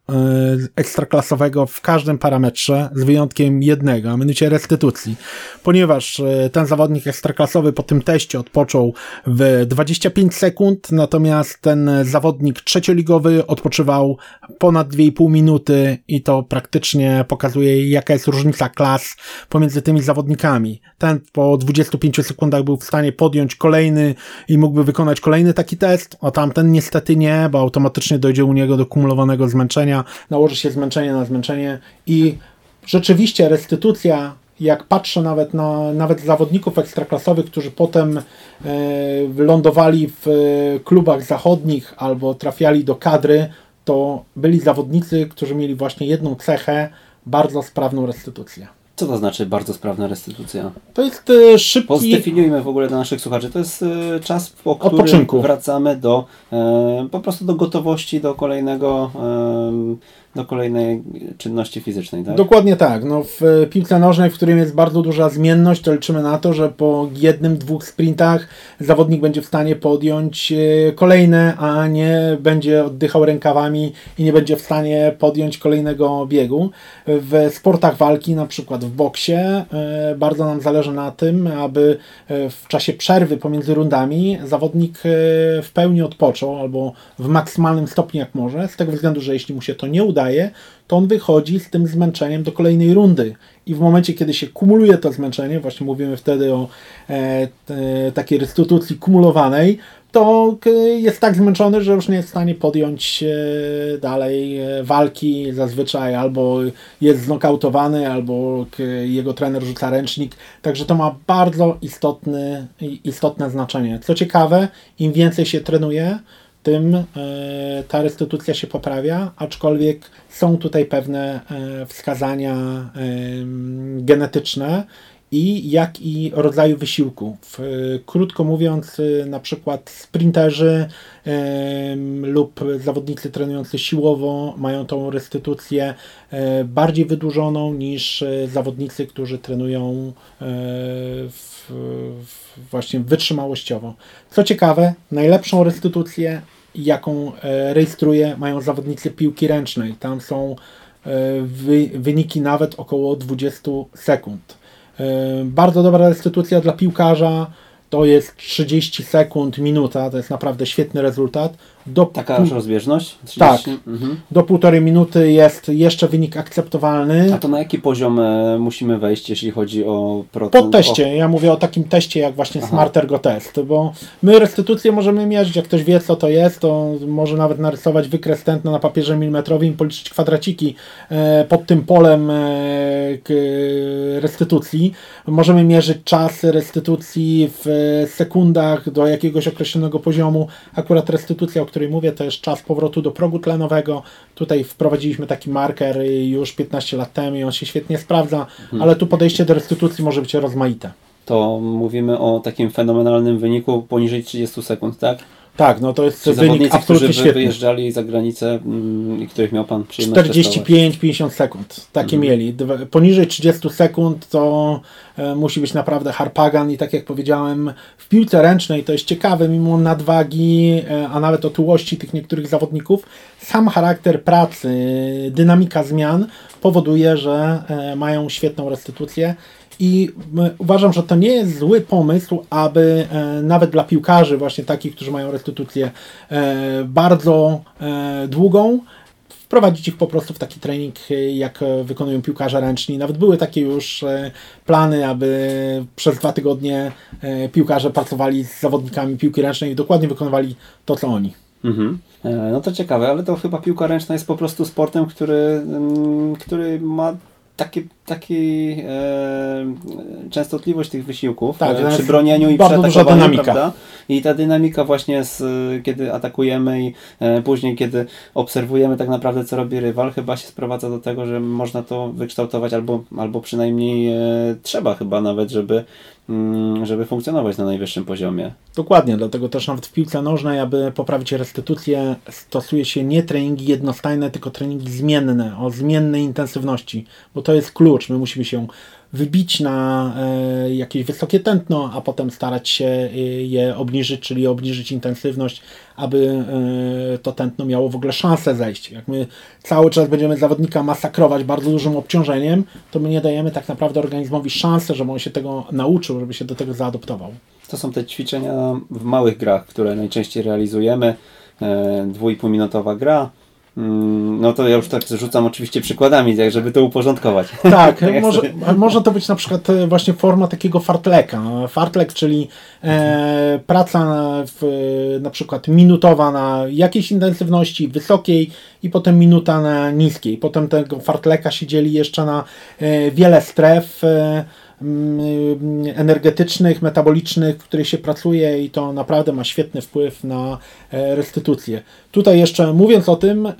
[SPEAKER 3] ekstraklasowego w każdym parametrze, z wyjątkiem jednego, a mianowicie restytucji, ponieważ e, ten zawodnik ekstraklasowy po tym teście odpoczął w 25 sekund, natomiast ten zawodnik trzecioligowy odpoczywał ponad 2,5 minuty i to praktycznie pokazuje, jaka jest różnica klas pomiędzy tymi zawodnikami. Ten po 25 sekundach był w stanie podjąć kolejny i mógłby wykonać kolejny taki test, a tamten niestety nie, bo automatycznie dojdzie u niego do kumulowanego zmęczenia, nałoży się zmęczenie na zmęczenie i rzeczywiście restytucja, jak patrzę nawet na nawet zawodników ekstraklasowych, którzy potem e, lądowali w e, klubach zachodnich albo trafiali do kadry, to byli zawodnicy, którzy mieli właśnie jedną cechę, bardzo sprawną restytucję.
[SPEAKER 1] Co to znaczy bardzo sprawna restytucja?
[SPEAKER 3] To jest e, szybki...
[SPEAKER 1] Zdefiniujmy w ogóle dla naszych słuchaczy. To jest czas, po którym Odpoczynku. wracamy do po prostu do gotowości do kolejnego do kolejnej czynności fizycznej, tak?
[SPEAKER 3] Dokładnie tak. No, w piłce nożnej, w którym jest bardzo duża zmienność, to liczymy na to, że po jednym, dwóch sprintach zawodnik będzie w stanie podjąć e, kolejne, a nie będzie oddychał rękawami i nie będzie w stanie podjąć kolejnego biegu. W sportach walki, na przykład w boksie, e, bardzo nam zależy na tym, aby e, w czasie przerwy pomiędzy rundami zawodnik w pełni odpoczął albo w maksymalnym stopniu jak może, z tego względu, że jeśli mu się to nie to on wychodzi z tym zmęczeniem do kolejnej rundy. I w momencie, kiedy się kumuluje to zmęczenie, właśnie mówimy wtedy o e, te, takiej restytucji kumulowanej, to jest tak zmęczony, że już nie jest w stanie podjąć e, dalej e, walki zazwyczaj, albo jest znokautowany, albo jego trener rzuca ręcznik. Także to ma bardzo istotny, istotne znaczenie. Co ciekawe, im więcej się trenuje, tym e, ta restytucja się poprawia, aczkolwiek są tutaj pewne e, wskazania genetyczne i jak i rodzaju wysiłku. Krótko mówiąc, e, na przykład sprinterzy lub zawodnicy trenujący siłowo mają tą restytucję bardziej wydłużoną niż zawodnicy, którzy trenują w, właśnie wytrzymałościowo. Co ciekawe, najlepszą restytucję jaką e, rejestruje, mają zawodnicy piłki ręcznej. Tam są e, wyniki nawet około 20 sekund. E, bardzo dobra restytucja dla piłkarza to jest 30 sekund, minuta, to jest naprawdę świetny rezultat.
[SPEAKER 2] Do Taka pół... rozbieżność?
[SPEAKER 3] 30? Tak. Mhm. Do półtorej minuty jest jeszcze wynik akceptowalny.
[SPEAKER 2] A to na jaki poziom e, musimy wejść, jeśli chodzi o procent?
[SPEAKER 3] Po teście. Ja mówię o takim teście jak właśnie Aha. Smart Ergo Test, bo my restytucję możemy mierzyć. Jak ktoś wie, co to jest, to może nawet narysować wykres tętna na papierze milimetrowym i policzyć kwadraciki e, pod tym polem e, restytucji. Możemy mierzyć czas restytucji w sekundach do jakiegoś określonego poziomu. Akurat restytucja, o której mówię, to jest czas powrotu do progu tlenowego. Tutaj wprowadziliśmy taki marker już 15 lat temu i on się świetnie sprawdza, hmm. ale tu podejście do restytucji może być rozmaite.
[SPEAKER 2] To mówimy o takim fenomenalnym wyniku poniżej 30 sekund, tak?
[SPEAKER 3] Tak, no to jest wynik absolutnie którzy
[SPEAKER 2] świetny. wyjeżdżali za granicę mm, i których miał Pan przyjemność
[SPEAKER 3] 45-50 sekund, takie mhm. mieli. Poniżej 30 sekund to e, musi być naprawdę harpagan i tak jak powiedziałem, w piłce ręcznej to jest ciekawe, mimo nadwagi, e, a nawet otyłości tych niektórych zawodników, sam charakter pracy, dynamika zmian powoduje, że e, mają świetną restytucję i e, uważam, że to nie jest zły pomysł, aby e, nawet dla piłkarzy, właśnie takich, którzy mają restytucję e, bardzo długą, wprowadzić ich po prostu w taki trening, jak wykonują piłkarze ręczni. Nawet były takie już plany, aby przez dwa tygodnie piłkarze pracowali z zawodnikami piłki ręcznej i dokładnie wykonywali to, co oni. Mhm.
[SPEAKER 2] No to ciekawe, ale to chyba piłka ręczna jest po prostu sportem, który, mm, który ma takie, taki e, częstotliwość tych wysiłków tak, e, przy bronieniu i przy atakowaniu, prawda? I ta dynamika właśnie z, kiedy atakujemy i e, później kiedy obserwujemy tak naprawdę co robi rywal, chyba się sprowadza do tego, że można to wykształtować albo, albo przynajmniej e, trzeba chyba nawet, żeby żeby funkcjonować na najwyższym poziomie.
[SPEAKER 3] Dokładnie, dlatego też nawet w piłce nożnej, aby poprawić restytucję, stosuje się nie treningi jednostajne, tylko treningi zmienne, o zmiennej intensywności, bo to jest klucz. My musimy się wybić na e, jakieś wysokie tętno, a potem starać się e, je obniżyć, czyli obniżyć intensywność, aby e, to tętno miało w ogóle szansę zejść. Jak my cały czas będziemy zawodnika masakrować bardzo dużym obciążeniem, to my nie dajemy tak naprawdę organizmowi szansę, żeby on się tego nauczył, żeby się do tego zaadoptował.
[SPEAKER 2] To są te ćwiczenia w małych grach, które najczęściej realizujemy. Dwójpółminutowa gra, no to ja już tak rzucam oczywiście przykładami, tak, żeby to uporządkować.
[SPEAKER 3] Tak, może, może to być na przykład e, właśnie forma takiego fartleka. Fartlek, czyli e, praca w, na przykład minutowa na jakiejś intensywności wysokiej i potem minuta na niskiej. Potem tego fartleka się dzieli jeszcze na e, wiele stref. E, Mm, energetycznych, metabolicznych, w których się pracuje i to naprawdę ma świetny wpływ na e, restytucję. Tutaj jeszcze mówiąc o tym, e,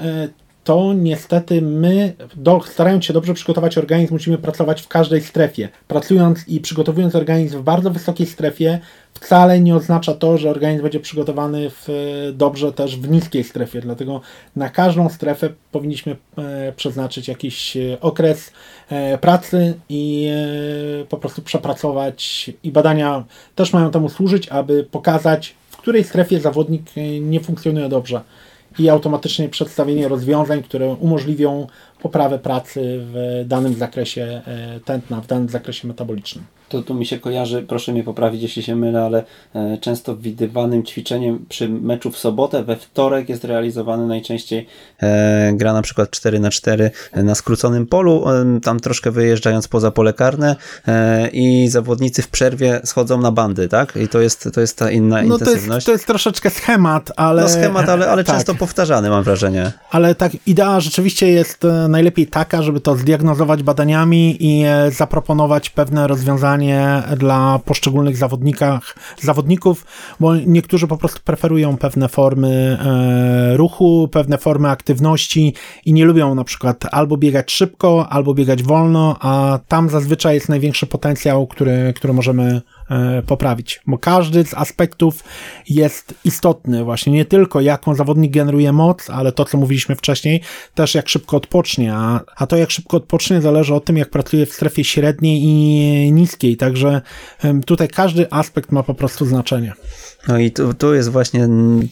[SPEAKER 3] to niestety my, do, starając się dobrze przygotować organizm, musimy pracować w każdej strefie. Pracując i przygotowując organizm w bardzo wysokiej strefie, wcale nie oznacza to, że organizm będzie przygotowany w, dobrze też w niskiej strefie. Dlatego na każdą strefę powinniśmy e, przeznaczyć jakiś e, okres e, pracy i po prostu przepracować. I badania też mają temu służyć, aby pokazać, w której strefie zawodnik nie funkcjonuje dobrze i automatycznie przedstawienie rozwiązań, które umożliwią poprawę pracy w danym zakresie tętna, w danym zakresie metabolicznym
[SPEAKER 2] to tu mi się kojarzy, proszę mnie poprawić, jeśli się mylę, ale e, często widywanym ćwiczeniem przy meczu w sobotę, we wtorek jest realizowany najczęściej. E, gra na przykład 4 na 4 na skróconym polu, e, tam troszkę wyjeżdżając poza pole karne e, i zawodnicy w przerwie schodzą na bandy, tak? I to jest, to jest ta inna no intensywność.
[SPEAKER 3] To jest, to jest troszeczkę schemat, ale... No
[SPEAKER 2] schemat, ale, ale tak. często powtarzany mam wrażenie.
[SPEAKER 3] Ale tak, idea rzeczywiście jest e, najlepiej taka, żeby to zdiagnozować badaniami i e, zaproponować pewne rozwiązania dla poszczególnych zawodników, bo niektórzy po prostu preferują pewne formy e, ruchu, pewne formy aktywności i nie lubią na przykład albo biegać szybko, albo biegać wolno, a tam zazwyczaj jest największy potencjał, który, który możemy poprawić, bo każdy z aspektów jest istotny, właśnie nie tylko jaką zawodnik generuje moc, ale to, co mówiliśmy wcześniej, też jak szybko odpocznie, a, a to jak szybko odpocznie zależy od tym, jak pracuje w strefie średniej i niskiej, także tutaj każdy aspekt ma po prostu znaczenie.
[SPEAKER 2] No i tu, tu jest właśnie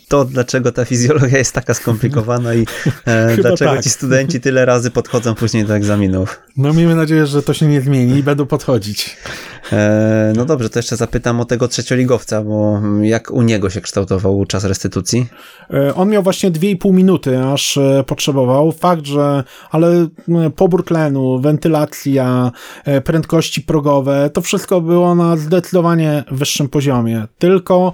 [SPEAKER 2] to, dlaczego ta fizjologia jest taka skomplikowana i e, dlaczego tak. ci studenci tyle razy podchodzą później do egzaminów.
[SPEAKER 3] No miejmy nadzieję, że to się nie zmieni i będą podchodzić.
[SPEAKER 2] E, no dobrze, to jeszcze zapytam o tego trzecioligowca, bo jak u niego się kształtował czas restytucji?
[SPEAKER 3] E, on miał właśnie 2,5 minuty, aż e, potrzebował. Fakt, że ale pobór tlenu, wentylacja, prędkości progowe, to wszystko było na zdecydowanie wyższym poziomie. Tylko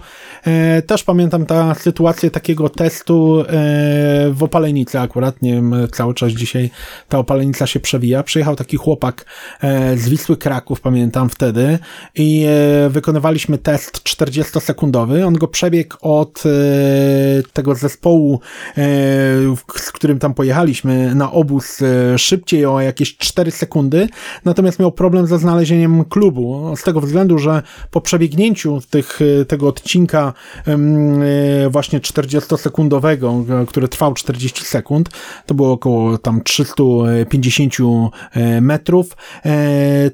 [SPEAKER 3] też pamiętam ta sytuację takiego testu w opalenicy akurat, nie wiem, cały czas dzisiaj ta opalenica się przewija. Przyjechał taki chłopak z Wisły Kraków, pamiętam wtedy, i e, wykonywaliśmy test 40-sekundowy. On go przebiegł od e, tego zespołu, e, z którym tam pojechaliśmy na obóz szybciej o jakieś 4 sekundy, natomiast miał problem ze znalezieniem klubu. Z tego względu, że po przebiegnięciu tych, tego odcinka właśnie 40-sekundowego, który trwał 40 sekund, to było około tam 350 metrów,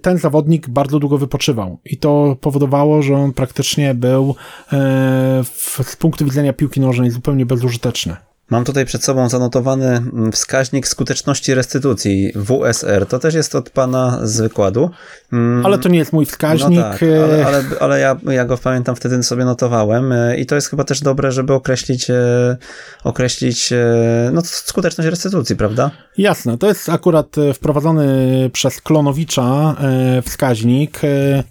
[SPEAKER 3] ten zawodnik bardzo długo wypoczywał i to powodowało, że on praktycznie był e, z punktu widzenia piłki nożnej zupełnie bezużyteczny.
[SPEAKER 2] Mam tutaj przed sobą zanotowany mm, wskaźnik skuteczności restytucji WSR. To też jest od pana z wykładu.
[SPEAKER 3] Mm. Ale to nie jest mój wskaźnik. No tak,
[SPEAKER 2] ale, ale, ale ja, ja, go pamiętam wtedy sobie notowałem e, i to jest chyba też dobre, żeby określić, e, określić no, skuteczność restytucji, prawda?
[SPEAKER 3] Jasne, to jest akurat wprowadzony przez Klonowicza wskaźnik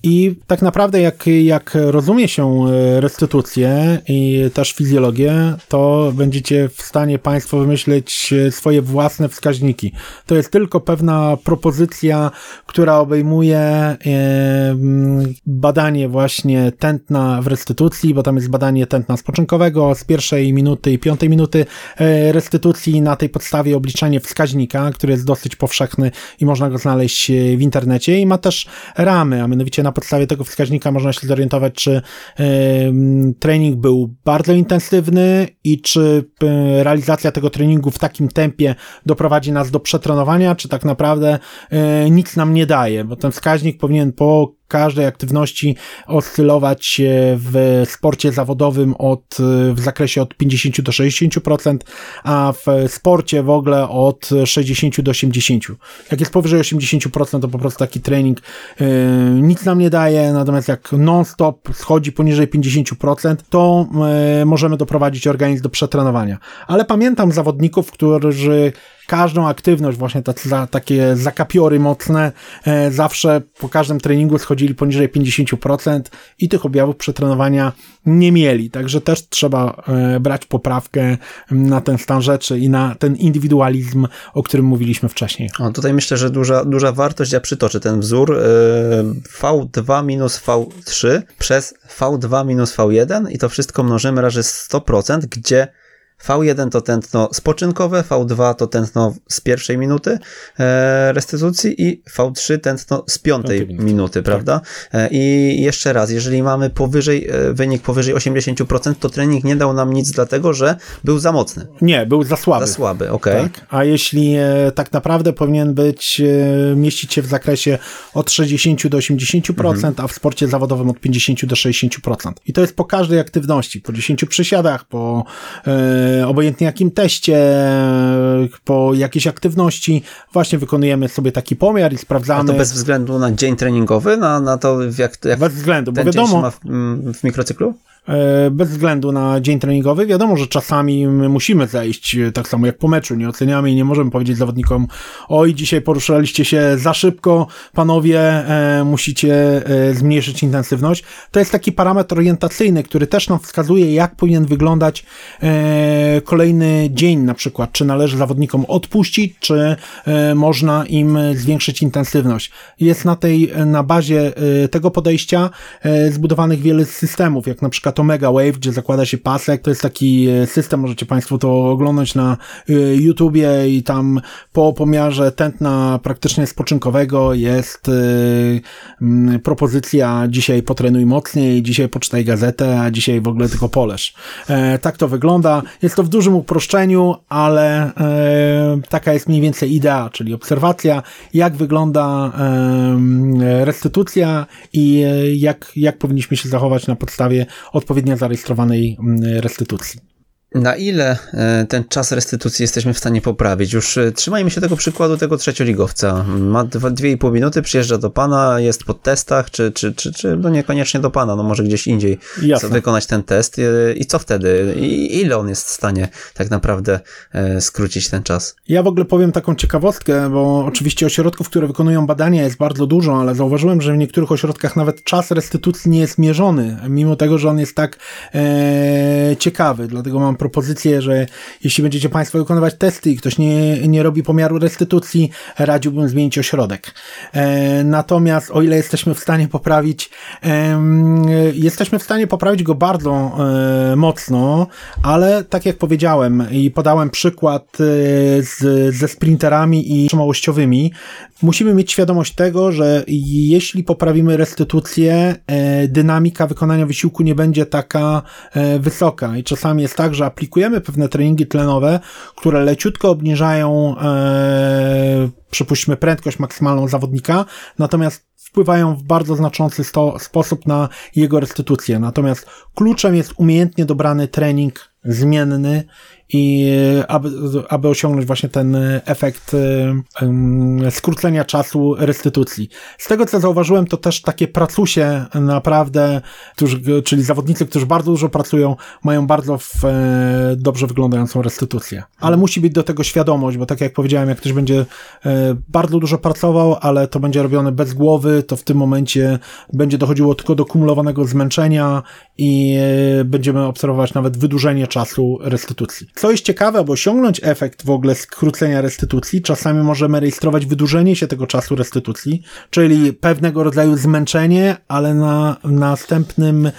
[SPEAKER 3] i tak naprawdę jak, jak rozumie się restytucję i też fizjologię, to będziecie w stanie Państwo wymyśleć e, swoje własne wskaźniki. To jest tylko pewna propozycja, która obejmuje e, badanie właśnie tętna w restytucji, bo tam jest badanie tętna spoczynkowego z pierwszej minuty i piątej minuty e, restytucji. Na tej podstawie obliczanie wskaźnika, który jest dosyć powszechny i można go znaleźć w internecie i ma też ramy, a mianowicie na podstawie tego wskaźnika można się zorientować, czy trening był bardzo intensywny i czy realizacja tego treningu w takim tempie doprowadzi nas do przetrenowania, czy tak naprawdę e, nic nam nie daje, bo ten wskaźnik powinien po każdej aktywności oscylować w sporcie zawodowym od, w zakresie od 50 do 60%, a w sporcie w ogóle od 60 do 80%. Jak jest powyżej 80%, to po prostu taki trening yy, nic nam nie daje, natomiast jak non-stop schodzi poniżej 50%, to yy, możemy doprowadzić organizm do przetrenowania. Ale pamiętam zawodników, którzy każdą aktywność, właśnie te, za, takie zakapiory mocne, e, zawsze po każdym treningu schodzili poniżej 50% i tych objawów przetrenowania nie mieli. Także też trzeba e, brać poprawkę na ten stan rzeczy i na ten indywidualizm, o którym mówiliśmy wcześniej.
[SPEAKER 2] O, tutaj myślę, że duża, duża wartość, ja przytoczę ten wzór e, V2 minus V3 przez V2 minus V1 i to wszystko mnożymy razy 100%, gdzie V1 to tętno spoczynkowe, V2 to tętno z pierwszej minuty e, restytucji i V3 tętno z piątej minuty, prawda? Tak. I jeszcze raz, jeżeli mamy powyżej, e, wynik powyżej 80%, to trening nie dał nam nic dlatego, że był za mocny.
[SPEAKER 3] Nie, był za słaby.
[SPEAKER 2] Za słaby, okej. Okay.
[SPEAKER 3] Tak. A jeśli tak naprawdę powinien być, mieścić się w zakresie od 60 do 80%, mhm. a w sporcie zawodowym od 50 do 60%. I to jest po każdej aktywności, po 10 przysiadach, po obojętnie jakim teście, po jakiejś aktywności, właśnie wykonujemy sobie taki pomiar i sprawdzamy. A
[SPEAKER 2] to bez względu na dzień treningowy, na, na to jak, jak
[SPEAKER 3] bez względu, bo wiadomo, ma
[SPEAKER 2] w, w mikrocyklu?
[SPEAKER 3] E, bez względu na dzień treningowy. Wiadomo, że czasami my musimy zejść, e, tak samo jak po meczu, nie oceniamy i nie możemy powiedzieć zawodnikom, oj, dzisiaj poruszaliście się za szybko, panowie, e, musicie zmniejszyć intensywność. To jest taki parametr orientacyjny, który też nam wskazuje, jak powinien wyglądać kolejny dzień na przykład, czy należy zawodnikom odpuścić, czy można im zwiększyć intensywność. Jest na tej, na bazie tego podejścia zbudowanych wiele systemów, jak na przykład to Mega Wave, gdzie zakłada się pasek. To jest taki e, system, możecie Państwo to oglądać na e, YouTubie i tam po pomiarze tętna praktycznie spoczynkowego jest e, propozycja dzisiaj potrenuj mocniej, dzisiaj poczytaj gazetę, a dzisiaj w ogóle tylko poleż. Tak to wygląda. Jest to w dużym uproszczeniu, ale taka jest mniej więcej idea, czyli obserwacja, jak wygląda restytucja i jak, jak powinniśmy się zachować na podstawie od odpowiednio zarejestrowanej mm, restytucji.
[SPEAKER 2] Na ile e, ten czas restytucji jesteśmy w stanie poprawić? Już e, trzymajmy się tego przykładu tego trzecioligowca. Ma dwie i pół minuty, przyjeżdża do pana, jest po testach, czy, czy, czy, czy no niekoniecznie do pana, no może gdzieś indziej Jasne. wykonać ten test e, i co wtedy? I ile on jest w stanie tak naprawdę skrócić ten czas?
[SPEAKER 3] Ja w ogóle powiem taką ciekawostkę, bo oczywiście ośrodków, które wykonują badania jest bardzo dużo, ale zauważyłem, że w niektórych ośrodkach nawet czas restytucji nie jest mierzony, mimo tego, że on jest tak e, ciekawy. Dlatego mam propozycję, że jeśli będziecie Państwo wykonywać testy i ktoś nie, nie robi pomiaru restytucji, radziłbym zmienić ośrodek. E, natomiast o ile jesteśmy w stanie poprawić, e, jesteśmy w stanie poprawić go bardzo e, mocno, ale tak jak powiedziałem i podałem przykład e, z, ze sprinterami i trzymałościowymi, musimy mieć świadomość tego, że jeśli poprawimy restytucję, e, dynamika wykonania wysiłku nie będzie taka e, wysoka i czasami jest tak, że aplikujemy pewne treningi tlenowe, które leciutko obniżają, e, przypuśćmy, prędkość maksymalną zawodnika, natomiast wpływają w bardzo znaczący sto, sposób na jego restytucję. Natomiast kluczem jest umiejętnie dobrany trening zmienny i aby, aby osiągnąć właśnie ten efekt um, skrócenia czasu restytucji. Z tego co zauważyłem, to też takie pracusie naprawdę, którzy, czyli zawodnicy, którzy bardzo dużo pracują, mają bardzo w, e, dobrze wyglądającą restytucję. Ale musi być do tego świadomość, bo tak jak powiedziałem, jak ktoś będzie e, bardzo dużo pracował, ale to będzie robione bez głowy, to w tym momencie będzie dochodziło tylko do kumulowanego zmęczenia i e, będziemy obserwować nawet wydłużenie czasu restytucji. Co jest ciekawe, aby osiągnąć efekt w ogóle skrócenia restytucji, czasami możemy rejestrować wydłużenie się tego czasu restytucji, czyli pewnego rodzaju zmęczenie, ale na następnym e,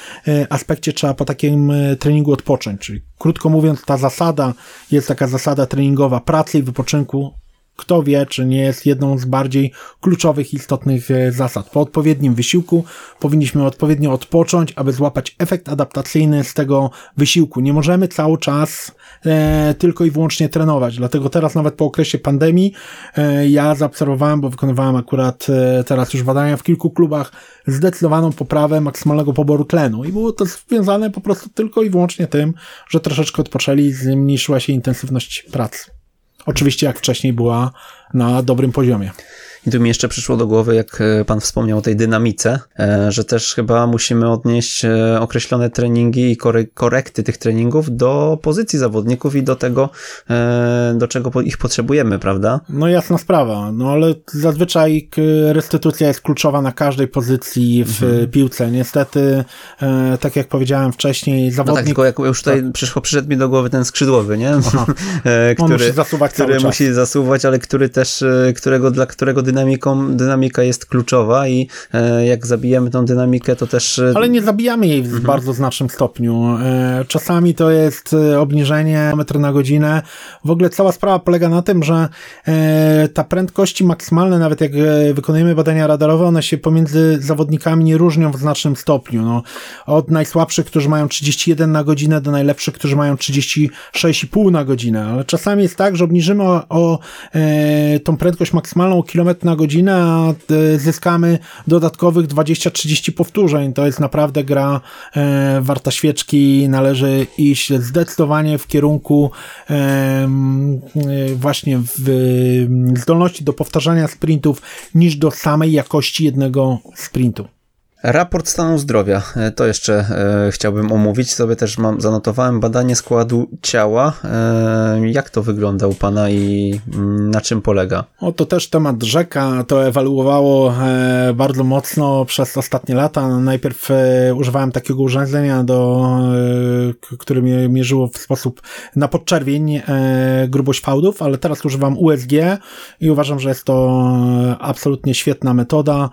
[SPEAKER 3] aspekcie trzeba po takim e, treningu odpocząć. Czyli krótko mówiąc, ta zasada jest taka zasada treningowa pracy i wypoczynku kto wie, czy nie jest jedną z bardziej kluczowych, istotnych e, zasad. Po odpowiednim wysiłku powinniśmy odpowiednio odpocząć, aby złapać efekt adaptacyjny z tego wysiłku. Nie możemy cały czas e, tylko i wyłącznie trenować. Dlatego teraz nawet po okresie pandemii e, ja zaobserwowałem, bo wykonywałem akurat e, teraz już badania w kilku klubach, zdecydowaną poprawę maksymalnego poboru tlenu. I było to związane po prostu tylko i wyłącznie tym, że troszeczkę odpoczęli, zmniejszyła się intensywność pracy. Oczywiście jak wcześniej była na dobrym poziomie.
[SPEAKER 2] I tu mi jeszcze przyszło do głowy, jak e, pan wspomniał o tej dynamice, e, że też chyba musimy odnieść e, określone treningi i korekty tych treningów do pozycji zawodników i do tego, do czego ich potrzebujemy, prawda?
[SPEAKER 3] No jasna sprawa, no ale zazwyczaj restytucja jest kluczowa na każdej pozycji w mhm. piłce. Niestety, tak jak powiedziałem wcześniej, zawodnik... No tak,
[SPEAKER 2] tylko jak już tutaj tak. przyszło, przyszedł mi do głowy ten skrzydłowy, nie? który, musi zasuwać który musi zasuwać, ale który też, którego, dla którego dynamiką, dynamika jest kluczowa i e, jak zabijemy tą dynamikę, to też...
[SPEAKER 3] E, Ale nie zabijamy jej w mhm. bardzo znacznym stopniu. E, czasami to jest obniżenie metr na godzinę. W ogóle cała sprawa polega na tym, że ta prędkości maksymalne, nawet jak wykonujemy badania radarowe, one się pomiędzy zawodnikami nie różnią w znacznym stopniu. No, od najsłabszych, którzy mają 31 na godzinę, do najlepszych, którzy mają 36,5 na godzinę. Ale czasami jest tak, że obniżymy o, o tą prędkość maksymalną kilometr na godzinę, a e, zyskamy dodatkowych 20-30 powtórzeń. To jest naprawdę gra e, warta świeczki. Należy iść zdecydowanie w kierunku e, właśnie w zdolności do powtarzania sprintów niż do samej jakości jednego sprintu.
[SPEAKER 2] Raport stanu zdrowia, e, to jeszcze e, chciałbym omówić. Sobie też mam, zanotowałem badanie składu ciała. E, jak to wygląda u Pana i mm, na czym polega?
[SPEAKER 3] O, to też temat rzeka. To ewaluowało e, bardzo mocno przez ostatnie lata. Najpierw e, używałem takiego urządzenia, do, e, które mnie mierzyło w sposób na podczerwień grubość fałdów, ale teraz używam USG i uważam, że jest to absolutnie świetna metoda.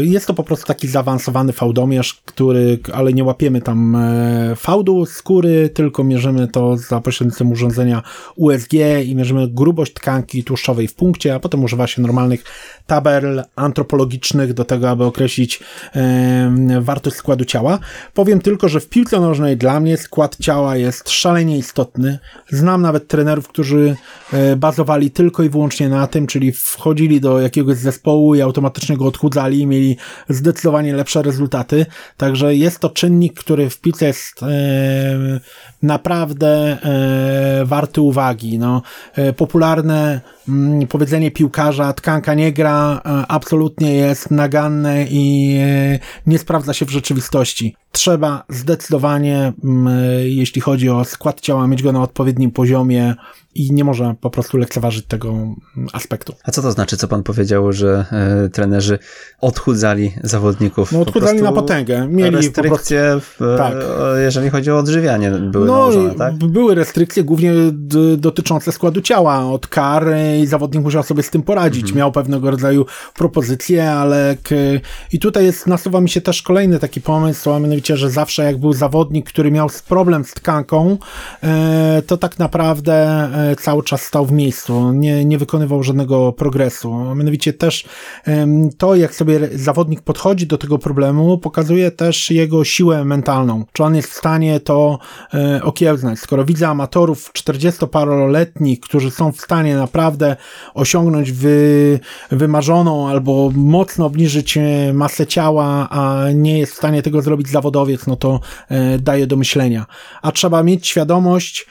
[SPEAKER 3] Jest to po prostu taki zaawansowany fałdomierz, który, ale nie łapiemy tam e, fałdu skóry, tylko mierzymy to za pośrednictwem urządzenia USG i mierzymy grubość tkanki tłuszczowej w punkcie, a potem używa się normalnych tabel antropologicznych do tego, aby określić e, wartość składu ciała. Powiem tylko, że w piłce nożnej dla mnie skład ciała jest szalenie istotny. Znam nawet trenerów, którzy e, bazowali tylko i wyłącznie na tym, czyli wchodzili do jakiegoś zespołu i automatycznie go odchudzali i mieli zdecydowanie zdecydowanie lepsze rezultaty. Także jest to czynnik, który w piłce jest e, naprawdę e, warty uwagi. No, e, popularne mm, powiedzenie piłkarza tkanka nie gra e, absolutnie jest naganne i e, nie sprawdza się w rzeczywistości. Trzeba zdecydowanie, mm, jeśli chodzi o skład ciała, mieć go na odpowiednim poziomie, i nie można po prostu lekceważyć tego mm, aspektu.
[SPEAKER 2] A co to znaczy, co pan powiedział, że e, trenerzy odchudzali zawodników?
[SPEAKER 3] No odchudzali na potęgę.
[SPEAKER 2] Mieli restrykcje, w, tak. jeżeli chodzi o odżywianie były no, nałożone, tak?
[SPEAKER 3] Były restrykcje głównie dotyczące składu ciała od kar i zawodnik musiał sobie z tym poradzić. Mhm. Miał pewnego rodzaju propozycje, ale i tutaj jest, nasuwa mi się też kolejny taki pomysł, a mianowicie, że zawsze jak był zawodnik, który miał problem z tkanką, e, to tak naprawdę e, cały czas stał w miejscu, nie, nie wykonywał żadnego progresu. Mianowicie też to, jak sobie zawodnik podchodzi do tego problemu, pokazuje też jego siłę mentalną. Czy on jest w stanie to e, okiełznać. Skoro widzę amatorów 40-paroletnich, którzy są w stanie naprawdę osiągnąć wy, wymarzoną albo mocno obniżyć e, masę ciała, a nie jest w stanie tego zrobić zawodowiec, no to e, daje do myślenia. A trzeba mieć świadomość,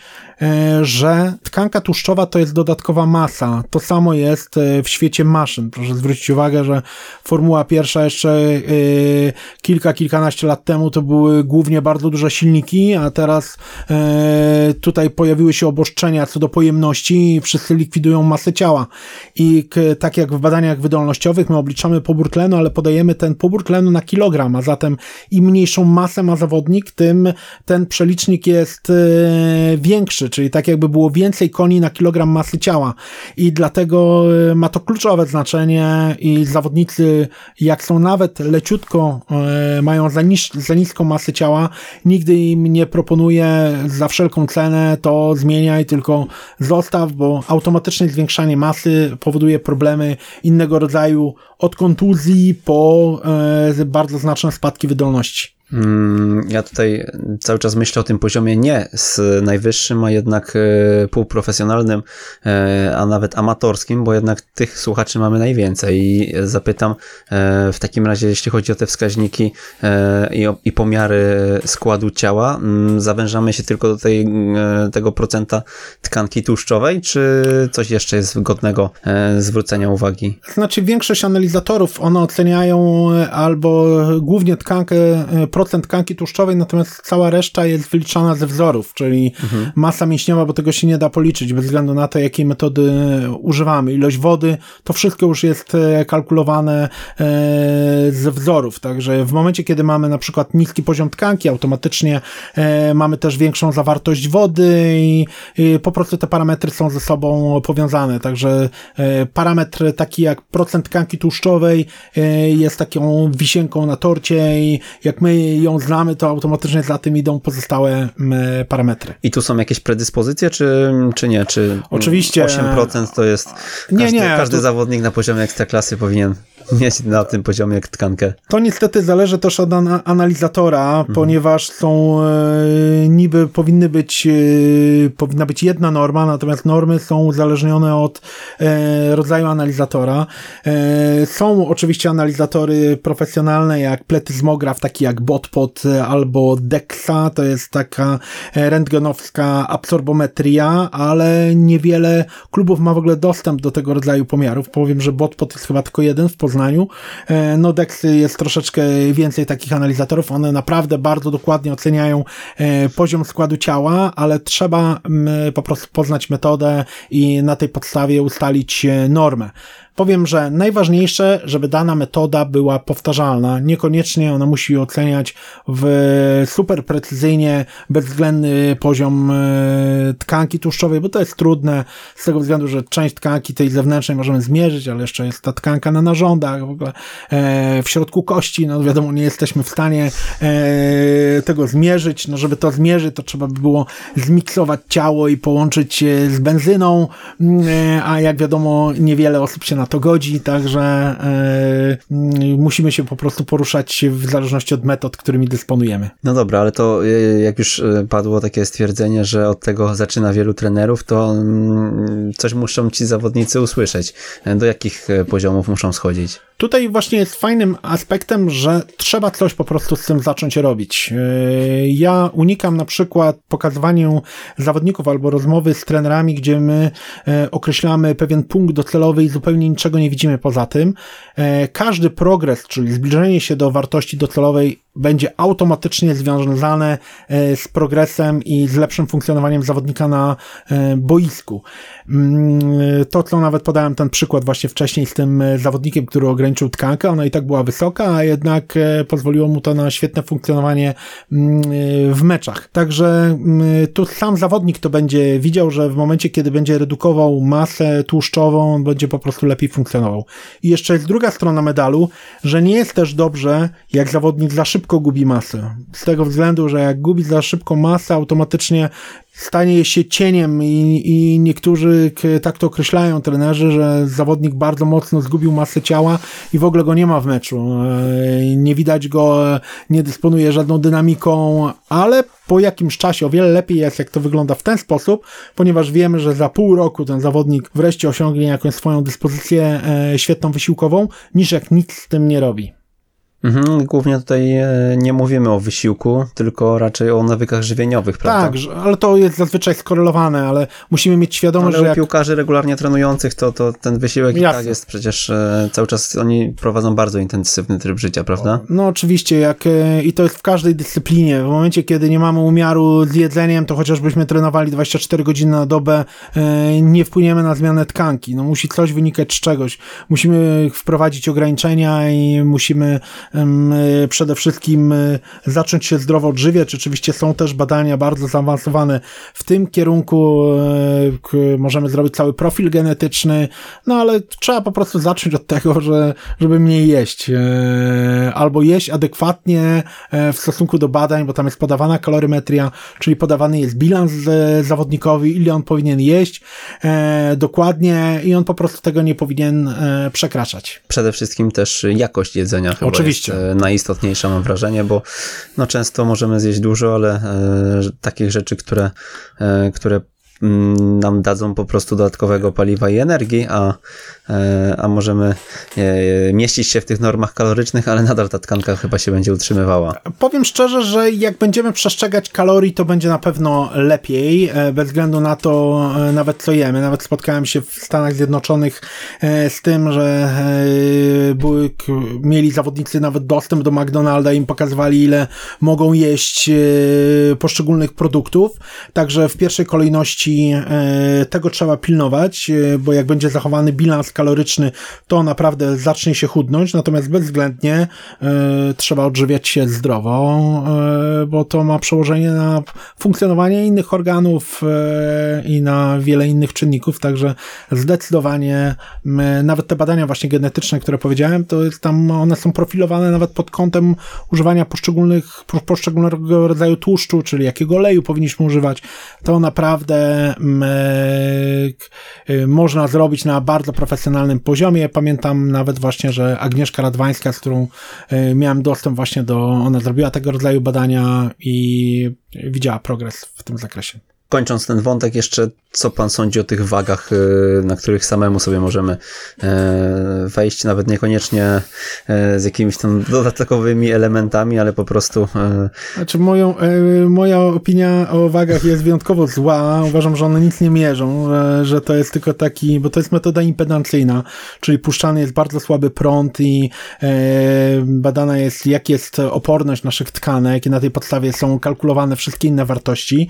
[SPEAKER 3] że tkanka tłuszczowa to jest dodatkowa masa. To samo jest e, w świecie maszyn. Proszę zwrócić uwagę, że Formuła pierwsza jeszcze e, kilka, kilkanaście lat temu to były głównie bardzo duże silniki, a teraz tutaj pojawiły się obostrzenia co do pojemności i wszyscy likwidują masę ciała. I tak jak w badaniach wydolnościowych my obliczamy pobór tlenu, ale podajemy ten pobór tlenu na kilogram, a zatem im mniejszą masę ma zawodnik, tym ten przelicznik jest większy, czyli tak jakby było więcej koni na kilogram masy ciała i dlatego e, ma to kluczowe znaczenie i zawodnicy jak są nawet leciutko, e, mają za, za niską masę ciała, nigdy im nie proponuję za wszelką cenę to zmieniaj, tylko zostaw, bo automatyczne zwiększanie masy powoduje problemy innego rodzaju od kontuzji po e, bardzo znaczne spadki wydolności.
[SPEAKER 2] Mm, ja tutaj cały czas myślę o tym poziomie nie z najwyższym, a jednak e, półprofesjonalnym, e, a nawet amatorskim, bo jednak tych słuchaczy mamy najwięcej. I zapytam e, w takim razie, jeśli chodzi o te wskaźniki i, pomiary składu ciała, mm, zawężamy się tylko do tej, tego procenta tkanki tłuszczowej, czy coś jeszcze jest godnego zwrócenia uwagi?
[SPEAKER 3] Znaczy, większość analizatorów, one oceniają albo głównie tkankę procent tkanki tłuszczowej, natomiast cała reszta jest wyliczana ze wzorów, czyli mhm. masa mięśniowa, bo tego się nie da policzyć bez względu na to, jakiej metody używamy. Ilość wody, to wszystko już jest e, kalkulowane e, ze wzorów, także w momencie, kiedy mamy na przykład niski poziom tkanki, automatycznie e, mamy też większą zawartość wody i, po prostu te parametry są ze sobą powiązane, także parametr taki jak procent tkanki tłuszczowej jest taką wisienką na torcie i jak my ją znamy, to automatycznie za tym idą pozostałe mm, parametry.
[SPEAKER 2] I tu są jakieś predyspozycje, czy, czy nie? Czy
[SPEAKER 3] Oczywiście.
[SPEAKER 2] 8% to jest. Każdy, nie, nie. Każdy to... zawodnik na poziomie ekstraklasy powinien mieć na tym poziomie tkankę.
[SPEAKER 3] To niestety zależy też od an analizatora, mhm. ponieważ są e, niby powinny być, e, powinna być jedna norma, natomiast normy są uzależnione od e, rodzaju analizatora. E, są oczywiście analizatory profesjonalne jak pletyzmograf, taki jak BotPod albo DEXA, to jest taka rentgenowska absorbometria, ale niewiele klubów ma w ogóle dostęp do tego rodzaju pomiarów. Powiem, że BotPod jest chyba tylko jeden w Poznaniu. E, Nodex jest troszeczkę więcej takich analizatorów. One naprawdę bardzo dokładnie oceniają e, poziom składu ciała, ale trzeba po prostu poznać metodę i na tej podstawie ustalić e, normę. Powiem, że najważniejsze, żeby dana metoda była powtarzalna. Niekoniecznie ona musi oceniać w super precyzyjnie bezwzględny poziom e, tkanki tłuszczowej, bo to jest trudne z tego względu, że część tkanki tej zewnętrznej możemy zmierzyć, ale jeszcze jest ta tkanka na narządach, w ogóle e, w środku kości, no wiadomo, nie jesteśmy w stanie e, tego zmierzyć. No żeby to zmierzyć, to trzeba by było zmiksować ciało i połączyć z benzyną, mm, a jak wiadomo, niewiele osób się na na to godzi, także yy, musimy się po prostu poruszać w zależności od metod, którymi dysponujemy.
[SPEAKER 2] No dobra, ale to jak już padło takie stwierdzenie, że od tego zaczyna wielu trenerów, to mm, coś muszą ci zawodnicy usłyszeć. Do jakich poziomów muszą schodzić?
[SPEAKER 3] Tutaj właśnie jest fajnym aspektem, że trzeba coś po prostu z tym zacząć robić. Ja unikam na przykład pokazywania zawodników albo rozmowy z trenerami, gdzie my e, określamy pewien punkt docelowy i zupełnie niczego nie widzimy poza tym. E, każdy progres, czyli zbliżenie się do wartości docelowej będzie automatycznie związane e, z progresem i z lepszym funkcjonowaniem zawodnika na boisku. Mm, to, co nawet podałem ten przykład właśnie wcześniej z tym zawodnikiem, który ograniczył tkankę, ona i tak była wysoka, a jednak pozwoliło mu to na świetne funkcjonowanie mm, w meczach. Także mm, tu sam zawodnik to będzie widział, że w momencie, kiedy będzie redukował masę tłuszczową, będzie po prostu lepiej funkcjonował. I jeszcze jest druga strona medalu, że nie jest też dobrze, jak zawodnik za szybko gubi masę. Z tego względu, że jak gubi za szybko masę, automatycznie stanie się cieniem i, i niektórzy tak to określają trenerzy, że zawodnik bardzo mocno zgubił masę ciała i w ogóle go nie ma w meczu. E, nie widać go, nie dysponuje żadną dynamiką, ale po jakimś czasie o wiele lepiej jest, jak to wygląda w ten sposób, ponieważ wiemy, że za pół roku ten zawodnik wreszcie osiągnie jakąś swoją dyspozycję e, świetną wysiłkową, niż jak nic z tym nie robi.
[SPEAKER 2] Mhm, głównie tutaj e, nie mówimy o wysiłku, tylko raczej o nawykach żywieniowych, prawda?
[SPEAKER 3] Tak, ale to jest zazwyczaj skorelowane, ale musimy mieć świadomość,
[SPEAKER 2] ale
[SPEAKER 3] że.
[SPEAKER 2] u piłkarzy regularnie trenujących to, to ten wysiłek Jasne. i tak jest przecież e, cały czas oni prowadzą bardzo intensywny tryb życia, prawda?
[SPEAKER 3] No oczywiście, jak e, i to jest w każdej dyscyplinie. W momencie, kiedy nie mamy umiaru z jedzeniem, to chociażbyśmy trenowali 24 godziny na dobę, nie wpłyniemy na zmianę tkanki. No musi coś wynikać z czegoś. Musimy wprowadzić ograniczenia i musimy przede wszystkim e, zacząć się zdrowo odżywiać. Oczywiście są też badania bardzo zaawansowane w tym kierunku. E, możemy zrobić cały profil genetyczny, no ale trzeba po prostu zacząć od tego, że, żeby mniej jeść. E, albo jeść adekwatnie w stosunku do badań, bo tam jest podawana kalorymetria, czyli podawany jest bilans zawodnikowi, ile on powinien jeść dokładnie i on po prostu tego nie powinien przekraczać.
[SPEAKER 2] Przede wszystkim też jakość jedzenia. Oczywiście oczywiście. Najistotniejsza, mam wrażenie, bo no, często możemy zjeść dużo, ale e, takich rzeczy, które, e, które nam dadzą po prostu dodatkowego paliwa i energii, a E, a możemy e, mieścić się w tych normach kalorycznych, ale nadal ta tkanka chyba się będzie utrzymywała.
[SPEAKER 3] Powiem szczerze, że jak będziemy przestrzegać kalorii, to będzie na pewno lepiej, e, bez względu na to nawet co jemy. Nawet spotkałem się w Stanach Zjednoczonych z tym, że były, mieli zawodnicy nawet dostęp do McDonalda i im pokazywali, ile mogą jeść poszczególnych produktów. Także w pierwszej kolejności tego trzeba pilnować, bo jak będzie zachowany bilans kaloryczny, to naprawdę zacznie się chudnąć, natomiast bezwzględnie y, trzeba odżywiać się zdrowo, bo to ma przełożenie na funkcjonowanie innych organów i na wiele innych czynników, także zdecydowanie nawet te badania właśnie genetyczne, które powiedziałem, to jest tam, one są profilowane nawet pod kątem używania poszczególnych, poszczególnego rodzaju tłuszczu, czyli jakiego oleju powinniśmy używać, to naprawdę można zrobić na bardzo profesjonalny profesjonalnym poziomie. Pamiętam nawet właśnie, że Agnieszka Radwańska, z którą e, miałem dostęp właśnie do, ona zrobiła tego rodzaju badania i widziała progres w tym zakresie.
[SPEAKER 2] Kończąc ten wątek, jeszcze co pan sądzi o tych wagach, y, na których samemu sobie możemy e, wejść, nawet niekoniecznie e, z jakimiś tam dodatkowymi elementami, ale po prostu.
[SPEAKER 3] E, znaczy, moją, moja opinia o wagach jest wyjątkowo zła. Uważam, że one nic nie mierzą, że to jest tylko taki, bo to jest metoda impedancyjna, czyli puszczany jest bardzo słaby prąd i badana jest, jak jest oporność naszych tkanek, i na tej podstawie są kalkulowane wszystkie inne wartości.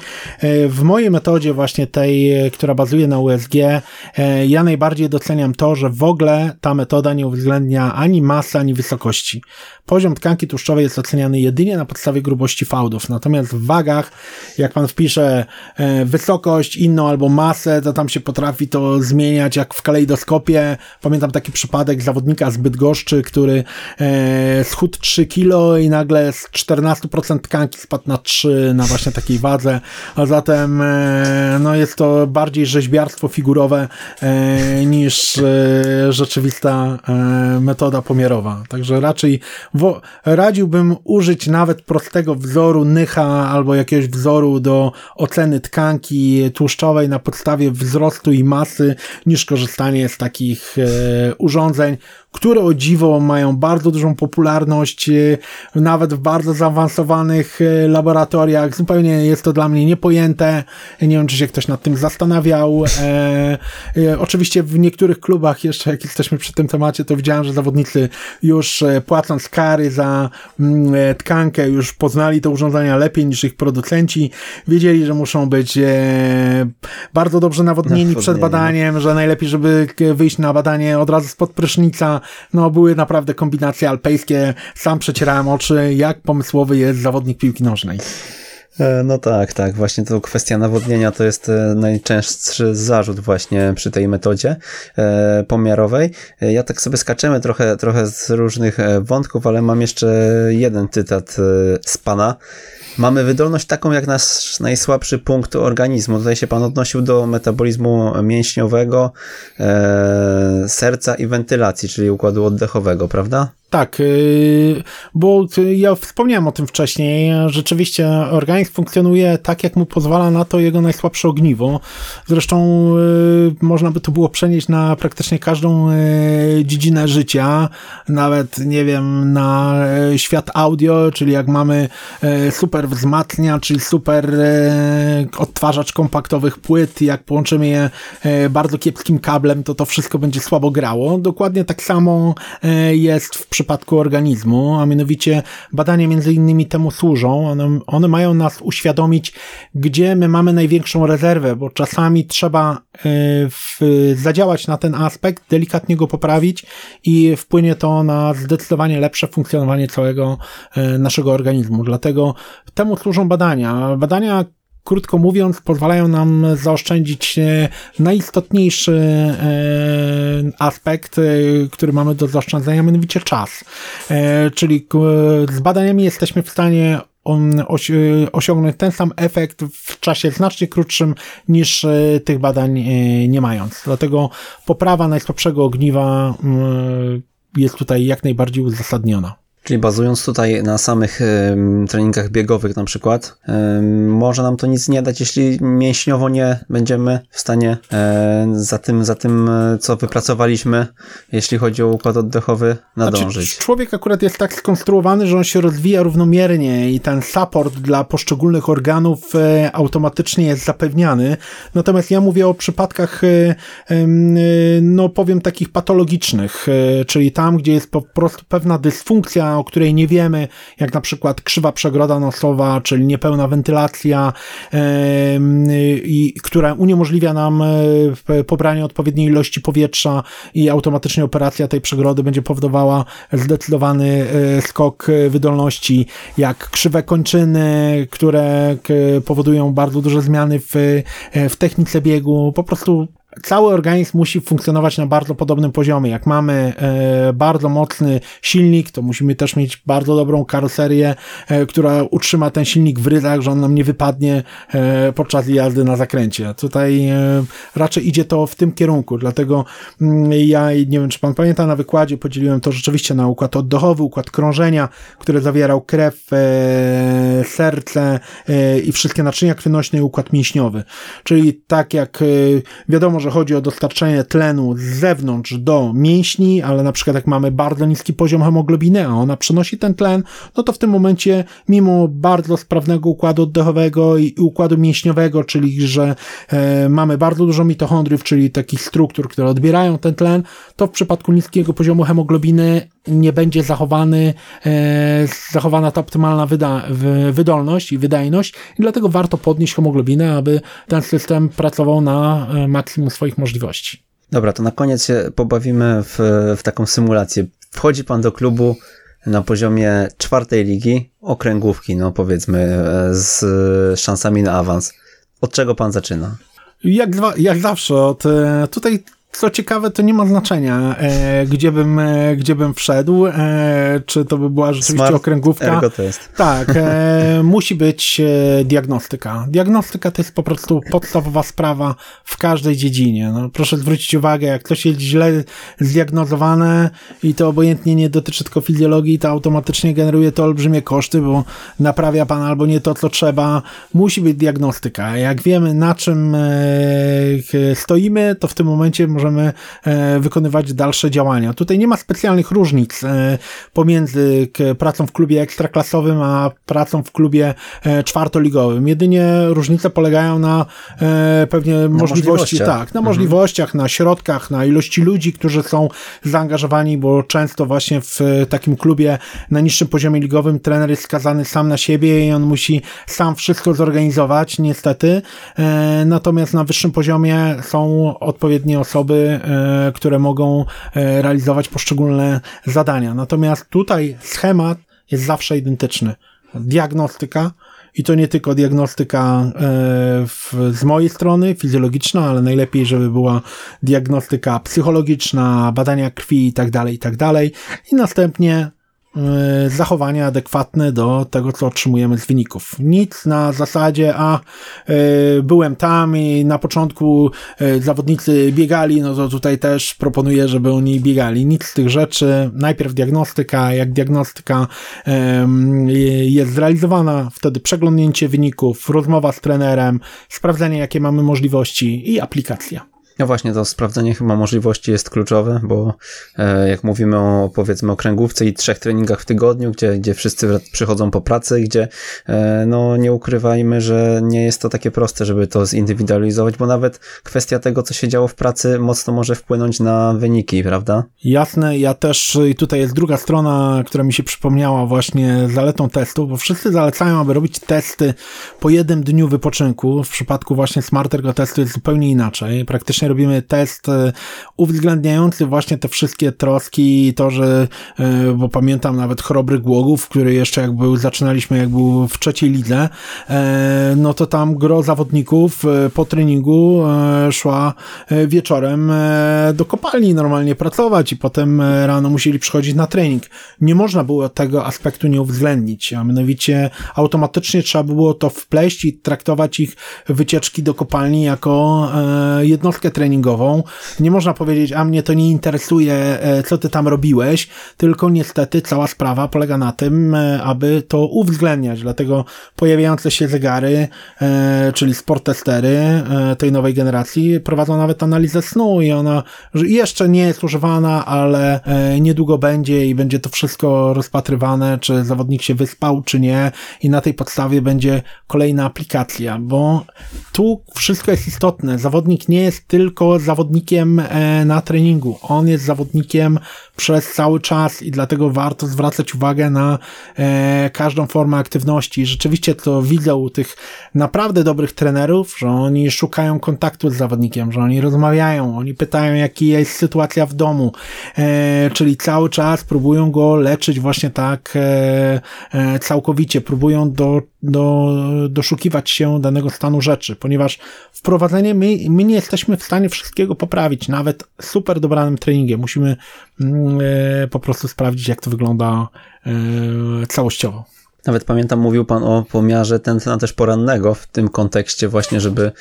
[SPEAKER 3] W mojej metodzie, właśnie tej która bazuje na USG, e, ja najbardziej doceniam to, że w ogóle ta metoda nie uwzględnia ani masy, ani wysokości. Poziom tkanki tłuszczowej jest oceniany jedynie na podstawie grubości fałdów, natomiast w wagach, jak pan wpisze e, wysokość inną albo masę, to tam się potrafi to zmieniać jak w kalejdoskopie. Pamiętam taki przypadek zawodnika z Bydgoszczy, który e, schudł 3 kilo i nagle z 14% tkanki spadł na 3 na właśnie takiej wadze, a zatem e, no jest to bardziej rzeźbiarstwo figurowe e, niż rzeczywista metoda pomiarowa. Także raczej radziłbym użyć nawet prostego wzoru Nycha albo jakiegoś wzoru do oceny tkanki tłuszczowej na podstawie wzrostu i masy, niż korzystanie z takich urządzeń, które o dziwo mają bardzo dużą popularność, e, nawet w bardzo zaawansowanych e, laboratoriach. Zupełnie jest to dla mnie niepojęte. Nie wiem, czy się ktoś nad tym zastanawiał. E, e, oczywiście w niektórych klubach, jeszcze jak jesteśmy przy tym temacie, to widziałem, że zawodnicy już e, płacąc kary za mm, tkankę, już poznali te urządzenia lepiej niż ich producenci. Wiedzieli, że muszą być e, bardzo dobrze nawodnieni przed badaniem, że najlepiej, żeby wyjść na badanie od razu spod prysznica, no były naprawdę kombinacje alpejskie. Sam przecierałem oczy, jak pomysłowy jest zawodnik piłki nożnej.
[SPEAKER 2] E, no tak, tak. Właśnie to kwestia nawodnienia to jest e, najczęstszy zarzut właśnie przy tej metodzie e, pomiarowej. Ja tak sobie skaczemy trochę, trochę z różnych wątków, ale mam jeszcze jeden cytat z pana. Mamy wydolność taką jak nasz najsłabszy punkt organizmu. Tutaj się pan odnosił do metabolizmu mięśniowego, e, serca i wentylacji, czyli układu oddechowego, prawda?
[SPEAKER 3] Tak, y, bo ja wspomniałem o tym wcześniej. Rzeczywiście organizm funkcjonuje tak, jak mu pozwala na to jego najsłabsze ogniwo. Zresztą y, można by to było przenieść na praktycznie każdą y, dziedzinę życia, nawet, nie wiem, na świat audio, czyli jak mamy super wzmacnia, czyli super odtwarzacz kompaktowych płyt, jak połączymy je bardzo kiepskim kablem, to to wszystko będzie słabo grało. Dokładnie tak samo jest w przypadku przypadku organizmu, a mianowicie badania między innymi temu służą. One, one mają nas uświadomić, gdzie my mamy największą rezerwę, bo czasami trzeba y, w, zadziałać na ten aspekt, delikatnie go poprawić i wpłynie to na zdecydowanie lepsze funkcjonowanie całego y, naszego organizmu. Dlatego temu służą badania. Badania krótko mówiąc, pozwalają nam zaoszczędzić e, najistotniejszy e, aspekt, e, który mamy do zaoszczędzenia, mianowicie czas. Czyli z badaniami jesteśmy w stanie osiągnąć ten sam efekt w czasie znacznie krótszym niż tych badań nie mając. Dlatego poprawa najsłabszego ogniwa jest tutaj jak najbardziej uzasadniona.
[SPEAKER 2] Czyli bazując tutaj na samych treningach biegowych na przykład, może nam to nic nie dać, jeśli mięśniowo nie będziemy w stanie y, za, tym, za tym, co wypracowaliśmy, jeśli chodzi o układ oddechowy, nadążyć. Znaczy,
[SPEAKER 3] człowiek akurat jest tak skonstruowany, że on się rozwija równomiernie i ten support dla poszczególnych organów automatycznie jest zapewniany. Natomiast ja mówię o przypadkach, no powiem takich patologicznych, czyli tam, gdzie jest po prostu pewna dysfunkcja o której nie wiemy, jak na przykład krzywa przegroda nosowa, czyli niepełna wentylacja, i która uniemożliwia nam e, pobranie odpowiedniej ilości powietrza i automatycznie operacja tej przegrody będzie powodowała zdecydowany e, skok wydolności, jak krzywe kończyny, które powodują bardzo duże zmiany w, e, w technice biegu, po prostu cały organizm musi funkcjonować na bardzo podobnym poziomie. Jak mamy e, bardzo mocny silnik, to musimy też mieć bardzo dobrą karoserię, e, która utrzyma ten silnik w ryzach, że on nam nie wypadnie e, podczas jazdy na zakręcie. Tutaj raczej idzie to w tym kierunku, dlatego mm, ja nie wiem, czy pan pamięta, na wykładzie podzieliłem to rzeczywiście na układ oddechowy, układ krążenia, który zawierał krew, serce i wszystkie naczynia krwionośne i układ mięśniowy. Czyli tak jak wiadomo, że chodzi o dostarczenie tlenu z zewnątrz do mięśni, ale na przykład jak mamy bardzo niski poziom hemoglobiny, a ona przenosi ten tlen, no to w tym momencie mimo bardzo sprawnego układu oddechowego i układu mięśniowego, czyli że e, mamy bardzo dużo mitochondriów, czyli takich struktur, które odbierają ten tlen, to w przypadku niskiego poziomu hemoglobiny nie będzie zachowany, e, zachowana ta optymalna wyda, wydolność i wydajność i dlatego warto podnieść hemoglobinę, aby ten system pracował na e, maksimum swoich możliwości.
[SPEAKER 2] Dobra, to na koniec się pobawimy w, w taką symulację. Wchodzi pan do klubu na poziomie czwartej ligi, okręgówki, no powiedzmy, e, z szansami na awans. Od czego pan zaczyna?
[SPEAKER 3] Jak, jak zawsze, od, tutaj Co ciekawe, to nie ma znaczenia, e, gdzie, bym, e, gdzie bym wszedł, e, czy to by była rzeczywiście Smart okręgówka. Tak, e, musi być e, diagnostyka. Diagnostyka to jest po prostu podstawowa sprawa w każdej dziedzinie. No, proszę zwrócić uwagę, jak ktoś jest źle zdiagnozowane i to obojętnie nie dotyczy tylko fizjologii, to automatycznie generuje to olbrzymie koszty, bo naprawia pan albo nie to, co trzeba. Musi być diagnostyka. Jak wiemy, na czym e, stoimy, to w tym momencie możemy e, wykonywać dalsze działania. Tutaj nie ma specjalnych różnic e, pomiędzy pracą w klubie ekstraklasowym, a pracą w klubie e, czwartoligowym. Jedynie różnice polegają na pewnie na możliwości, tak, na mhm. możliwościach, na środkach, na ilości ludzi, którzy są zaangażowani, bo często właśnie w takim klubie na niższym poziomie ligowym trener jest skazany sam na siebie i on musi sam wszystko zorganizować, niestety. Natomiast na wyższym poziomie są odpowiednie osoby, E, które mogą e, realizować poszczególne zadania. Natomiast tutaj schemat jest zawsze identyczny. Diagnostyka, i to nie tylko diagnostyka e, w, z mojej strony, fizjologiczna, ale najlepiej, żeby była diagnostyka psychologiczna, badania krwi i tak dalej, i tak dalej. I następnie E, zachowania adekwatne do tego, co otrzymujemy z wyników. Nic na zasadzie, a e, byłem tam i na początku e, zawodnicy biegali, no to tutaj też proponuję, żeby oni biegali. Nic z tych rzeczy. Najpierw diagnostyka, jak diagnostyka jest zrealizowana, wtedy przeglądnięcie wyników, rozmowa z trenerem, sprawdzenie, jakie mamy możliwości i aplikacja.
[SPEAKER 2] No właśnie, to sprawdzenie chyba możliwości jest kluczowe, bo e, jak mówimy o powiedzmy o kręgówce i trzech treningach w tygodniu, gdzie, gdzie wszyscy przychodzą po pracy, gdzie e, no nie ukrywajmy, że nie jest to takie proste, żeby to zindywidualizować, bo nawet kwestia tego, co się działo w pracy, mocno może wpłynąć na wyniki, prawda?
[SPEAKER 3] Jasne, ja też i tutaj jest druga strona, która mi się przypomniała właśnie zaletą testu, bo wszyscy zalecają, aby robić testy po jednym dniu wypoczynku. W przypadku właśnie Smartergo testu jest zupełnie inaczej. Praktycznie robimy test e, uwzględniający właśnie te wszystkie troski, to, że, e, bo pamiętam nawet Chrobry Głogów, który jeszcze jak był, zaczynaliśmy jak był w trzeciej lidze, e, no to tam gro zawodników po treningu szła wieczorem do kopalni normalnie pracować i potem rano musieli przychodzić na trening. Nie można było tego aspektu nie uwzględnić, a mianowicie automatycznie trzeba było to wpleść i traktować ich wycieczki do kopalni jako jednostkę treningową. Nie można powiedzieć, a mnie to nie interesuje, e, co ty tam robiłeś, tylko niestety cała sprawa polega na tym, e, aby to uwzględniać. Dlatego pojawiające się zegary, e, czyli sport testery tej nowej generacji, prowadzą nawet analizę snu i ona jeszcze nie jest używana, ale niedługo będzie i będzie to wszystko rozpatrywane, czy zawodnik się wyspał, czy nie i na tej podstawie będzie kolejna aplikacja, bo tu wszystko jest istotne. Zawodnik nie jest tylko tylko zawodnikiem e, na treningu. On jest zawodnikiem przez cały czas i dlatego warto zwracać uwagę na e, każdą formę aktywności. Rzeczywiście to widzę u tych naprawdę dobrych trenerów, że oni szukają kontaktu z zawodnikiem, że oni rozmawiają, oni pytają, jaka jest sytuacja w domu, e, czyli cały czas próbują go leczyć właśnie tak całkowicie, próbują do, do, doszukiwać się danego stanu rzeczy, ponieważ wprowadzenie my, my nie jesteśmy w stanie wszystkiego poprawić, nawet super dobranym treningiem. Musimy mm, e, po prostu sprawdzić, jak to wygląda e, całościowo.
[SPEAKER 2] Nawet pamiętam, mówił Pan o pomiarze tętna też porannego w tym kontekście właśnie, żeby,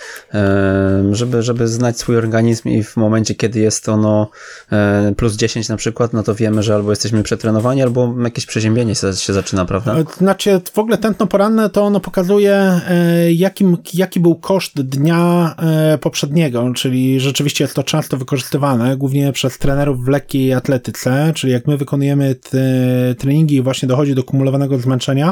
[SPEAKER 2] żeby, żeby znać swój organizm i w momencie, kiedy jest ono e, plus 10 na przykład, no to wiemy, że albo jesteśmy przetrenowani, albo jakieś przeziębienie się zaczyna, prawda?
[SPEAKER 3] E, znaczy, w ogóle tętno poranne to ono pokazuje, e, jakim, jaki był koszt dnia poprzedniego, czyli rzeczywiście jest to często wykorzystywane, głównie przez trenerów w lekkiej atletyce, czyli jak my wykonujemy treningi i właśnie dochodzi do kumulowanego zmęczenia,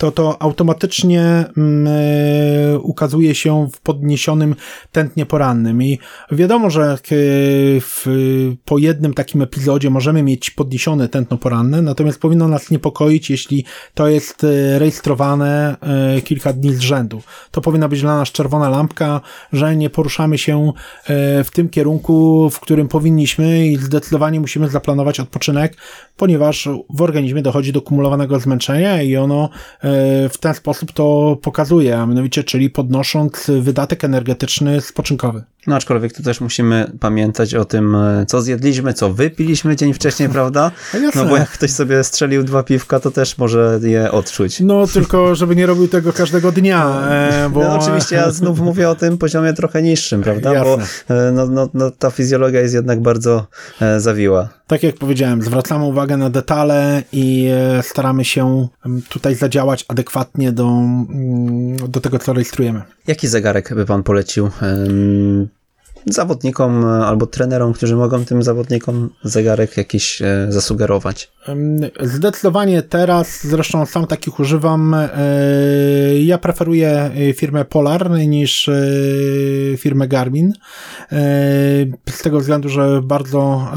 [SPEAKER 3] to to automatycznie e, ukazuje się w podniesionym tętnie porannym. I wiadomo, że w, po jednym takim epizodzie możemy mieć podniesione tętno poranne, natomiast powinno nas niepokoić, jeśli to jest e, rejestrowane e, kilka dni z rzędu. To powinna być dla nas czerwona lampka, że nie poruszamy się w tym kierunku, w którym powinniśmy i zdecydowanie musimy zaplanować odpoczynek, ponieważ w organizmie dochodzi do kumulowanego zmęczenia i ono e, w ten sposób to pokazuje, a mianowicie, czyli podnosząc wydatek energetyczny spoczynkowy.
[SPEAKER 2] No aczkolwiek tu też musimy pamiętać o tym, e, co zjedliśmy, co wypiliśmy dzień wcześniej, prawda? No bo jak ktoś sobie strzelił dwa piwka, to też może je odczuć.
[SPEAKER 3] No tylko, żeby nie robił tego każdego dnia. E, bo...
[SPEAKER 2] No oczywiście ja znów mówię o tym poziomie trochę niższym, prawda? Jasne. Bo e, no, no, no, ta fizjologia jest jednak bardzo zawiła.
[SPEAKER 3] Tak jak powiedziałem, zwracamy uwagę na detale i staramy się tutaj zadziałać adekwatnie do, mm, do tego, co rejestrujemy.
[SPEAKER 2] Jaki zegarek by pan polecił zawodnikom e, albo trenerom, którzy mogą tym zawodnikom zegarek jakiś e, zasugerować?
[SPEAKER 3] Zdecydowanie teraz, zresztą sam takich używam. E, ja preferuję firmę Polar niż firmę Garmin. Z tego względu, że bardzo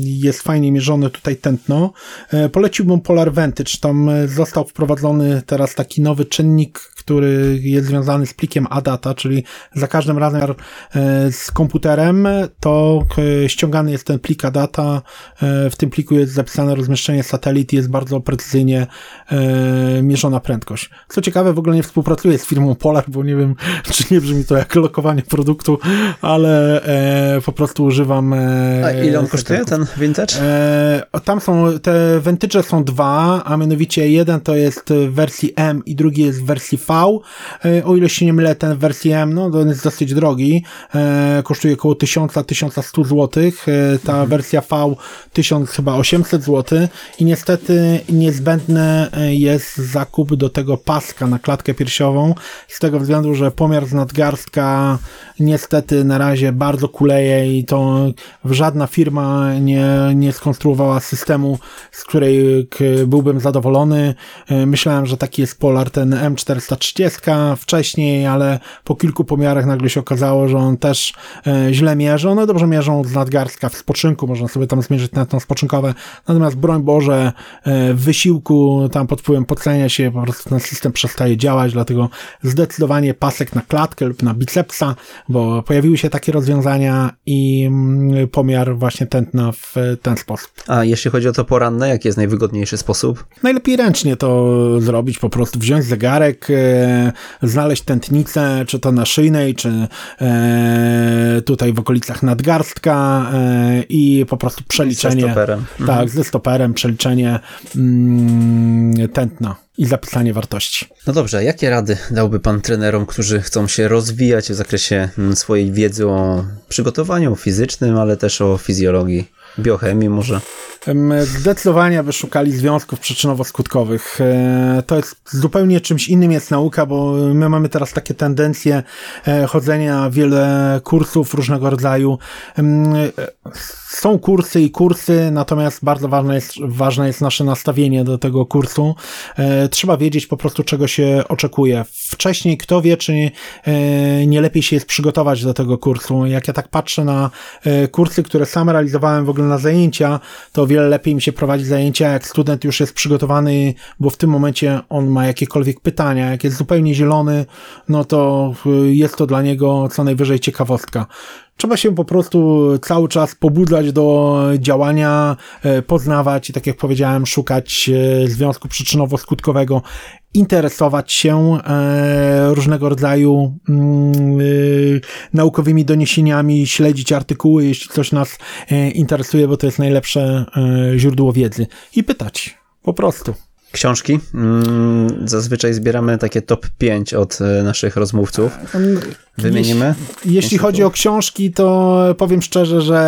[SPEAKER 3] jest fajnie mierzone tutaj tętno. Poleciłbym Polar Vantage. Tam został wprowadzony teraz taki nowy czynnik, który jest związany z plikiem ADATA, czyli za każdym razem e, z komputerem, to e, ściągany jest ten plik ADATA, e, w tym pliku jest zapisane rozmieszczenie satelit i jest bardzo precyzyjnie mierzona prędkość. Co ciekawe, w ogóle nie współpracuję z firmą Polar, bo nie wiem, czy nie brzmi to jak lokowanie produktu, ale po prostu używam...
[SPEAKER 2] A ile on kosztuje, ten vintage?
[SPEAKER 3] Tam są, te vintage są dwa, a mianowicie jeden to jest w wersji M i drugi jest w wersji V, E, o ile się nie mylę, ten wersji M, no to jest dosyć drogi, e, kosztuje około 1000-1100 zł, e, ta mhm. wersja V 1000 chyba 800 zł i niestety niezbędny jest zakup do tego paska na klatkę piersiową, z tego względu, że pomiar z nadgarstka niestety na razie bardzo kuleje i to żadna firma nie, nie skonstruowała systemu, z której byłbym zadowolony. Myślałem, że taki jest Polar, ten M430 30 wcześniej, ale po kilku pomiarach nagle się okazało, że on też e, źle mierzy. One dobrze mierzą z nadgarstka w spoczynku, można sobie tam zmierzyć tętno spoczynkowe, natomiast broń Boże, e, w wysiłku, tam pod wpływem podcenia się po prostu ten system przestaje działać, dlatego zdecydowanie pasek na klatkę lub na bicepsa, bo pojawiły się takie rozwiązania i mm, pomiar właśnie tętna w ten sposób.
[SPEAKER 2] A jeśli chodzi o to poranne, jaki jest najwygodniejszy sposób?
[SPEAKER 3] Najlepiej ręcznie to zrobić, po prostu wziąć zegarek, e, znaleźć tętnicę, czy to na szyjnej, czy e, tutaj w okolicach nadgarstka i po prostu przeliczenie.
[SPEAKER 2] Ze stoperem.
[SPEAKER 3] Tak, mhm. ze stoperem, przeliczenie mm, tętna i zapisanie wartości.
[SPEAKER 2] No dobrze, jakie rady dałby Pan trenerom, którzy chcą się rozwijać w zakresie mm, swojej wiedzy o przygotowaniu fizycznym, ale też o fizjologii? Biochemii może?
[SPEAKER 3] Zdecydowanie by szukali związków przyczynowo-skutkowych. E, to jest zupełnie czymś innym jest nauka, bo my mamy teraz takie tendencje e, chodzenia wiele kursów różnego rodzaju. E, są kursy i kursy, natomiast bardzo ważne jest, ważne jest nasze nastawienie do tego kursu. Trzeba wiedzieć po prostu, czego się oczekuje. Wcześniej kto wie, czy nie lepiej się jest przygotować do tego kursu. Jak ja tak patrzę na kursy, które sam realizowałem w ogóle na zajęcia, to wiele lepiej mi się prowadzi zajęcia, jak student już jest przygotowany, bo w tym momencie on ma jakiekolwiek pytania. Jak jest zupełnie zielony, no to y, jest to dla niego co najwyżej ciekawostka. Trzeba się po prostu cały czas pobudzać do działania, e, poznawać i tak jak powiedziałem, szukać e, związku przyczynowo-skutkowego, interesować się e, różnego rodzaju mm, naukowymi doniesieniami, śledzić artykuły, jeśli coś nas interesuje, bo to jest najlepsze źródło wiedzy i pytać. Po prostu.
[SPEAKER 2] Książki. Mm, zazwyczaj zbieramy takie top 5 od naszych rozmówców. Wymienimy?
[SPEAKER 3] Jeśli, jeśli chodzi o książki, to powiem szczerze, że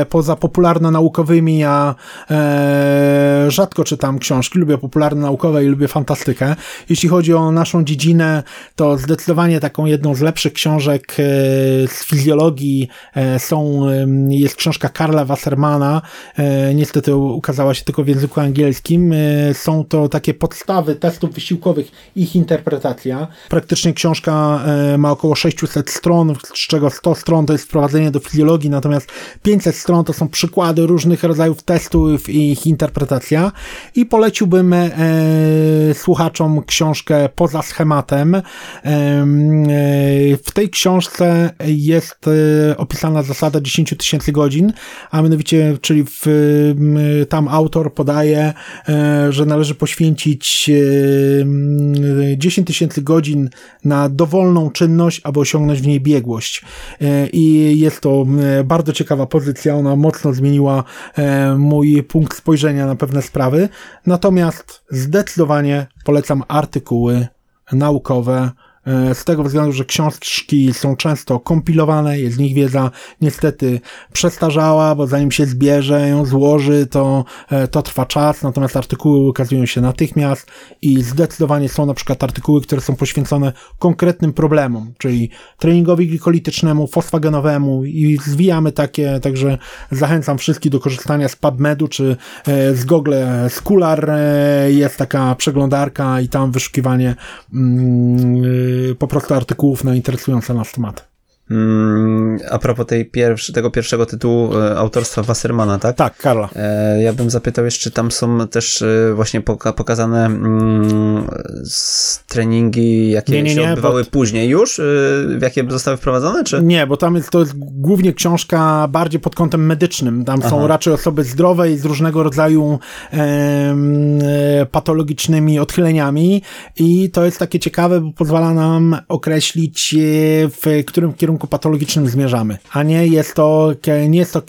[SPEAKER 3] e, poza popularno-naukowymi ja e, rzadko czytam książki. Lubię popularno-naukowe i lubię fantastykę. Jeśli chodzi o naszą dziedzinę, to zdecydowanie taką jedną z lepszych książek e, z fizjologii e, są, jest książka Karla Wassermana. E, niestety ukazała się tylko w języku angielskim. E, to takie podstawy testów wysiłkowych, ich interpretacja. Praktycznie książka ma około 600 stron, z czego 100 stron to jest wprowadzenie do fizjologii, natomiast 500 stron to są przykłady różnych rodzajów testów i ich interpretacja. I poleciłbym e, słuchaczom książkę Poza schematem. E, w tej książce jest e, opisana zasada 10 tysięcy godzin, a mianowicie, czyli w, tam autor podaje, e, że należy należy poświęcić 10 tysięcy godzin na dowolną czynność, aby osiągnąć w niej biegłość. I jest to bardzo ciekawa pozycja, ona mocno zmieniła mój punkt spojrzenia na pewne sprawy. Natomiast zdecydowanie polecam artykuły naukowe, E, z tego względu, że książki są często kompilowane, jest z nich wiedza niestety przestarzała, bo zanim się zbierze, ją złoży, to, e, to trwa czas, natomiast artykuły ukazują się natychmiast i zdecydowanie są na przykład artykuły, które są poświęcone konkretnym problemom, czyli treningowi glikolitycznemu, fosfagenowemu i zwijamy takie, także zachęcam wszystkich do korzystania z PubMedu czy e, z Google. Scholar, jest taka przeglądarka i tam wyszukiwanie mm, po prostu artykułów na interesujące nas tematy.
[SPEAKER 2] Mm, a propos tej pierwszy, tego pierwszego tytułu e, autorstwa Wassermana, tak?
[SPEAKER 3] Tak, Karla.
[SPEAKER 2] E, ja bym zapytał jeszcze, tam są też e, właśnie poka pokazane mm, treningi, jakie nie, nie, się nie, odbywały bo... później już, w jakie zostały wprowadzone, czy?
[SPEAKER 3] Nie, bo tam jest, to jest głównie książka bardziej pod kątem medycznym. Tam Aha. są raczej osoby zdrowe i z różnego rodzaju patologicznymi odchyleniami i to jest takie ciekawe, bo pozwala nam określić, w którym kierunku kierunku patologicznym zmierzamy, a nie jest to, nie jest to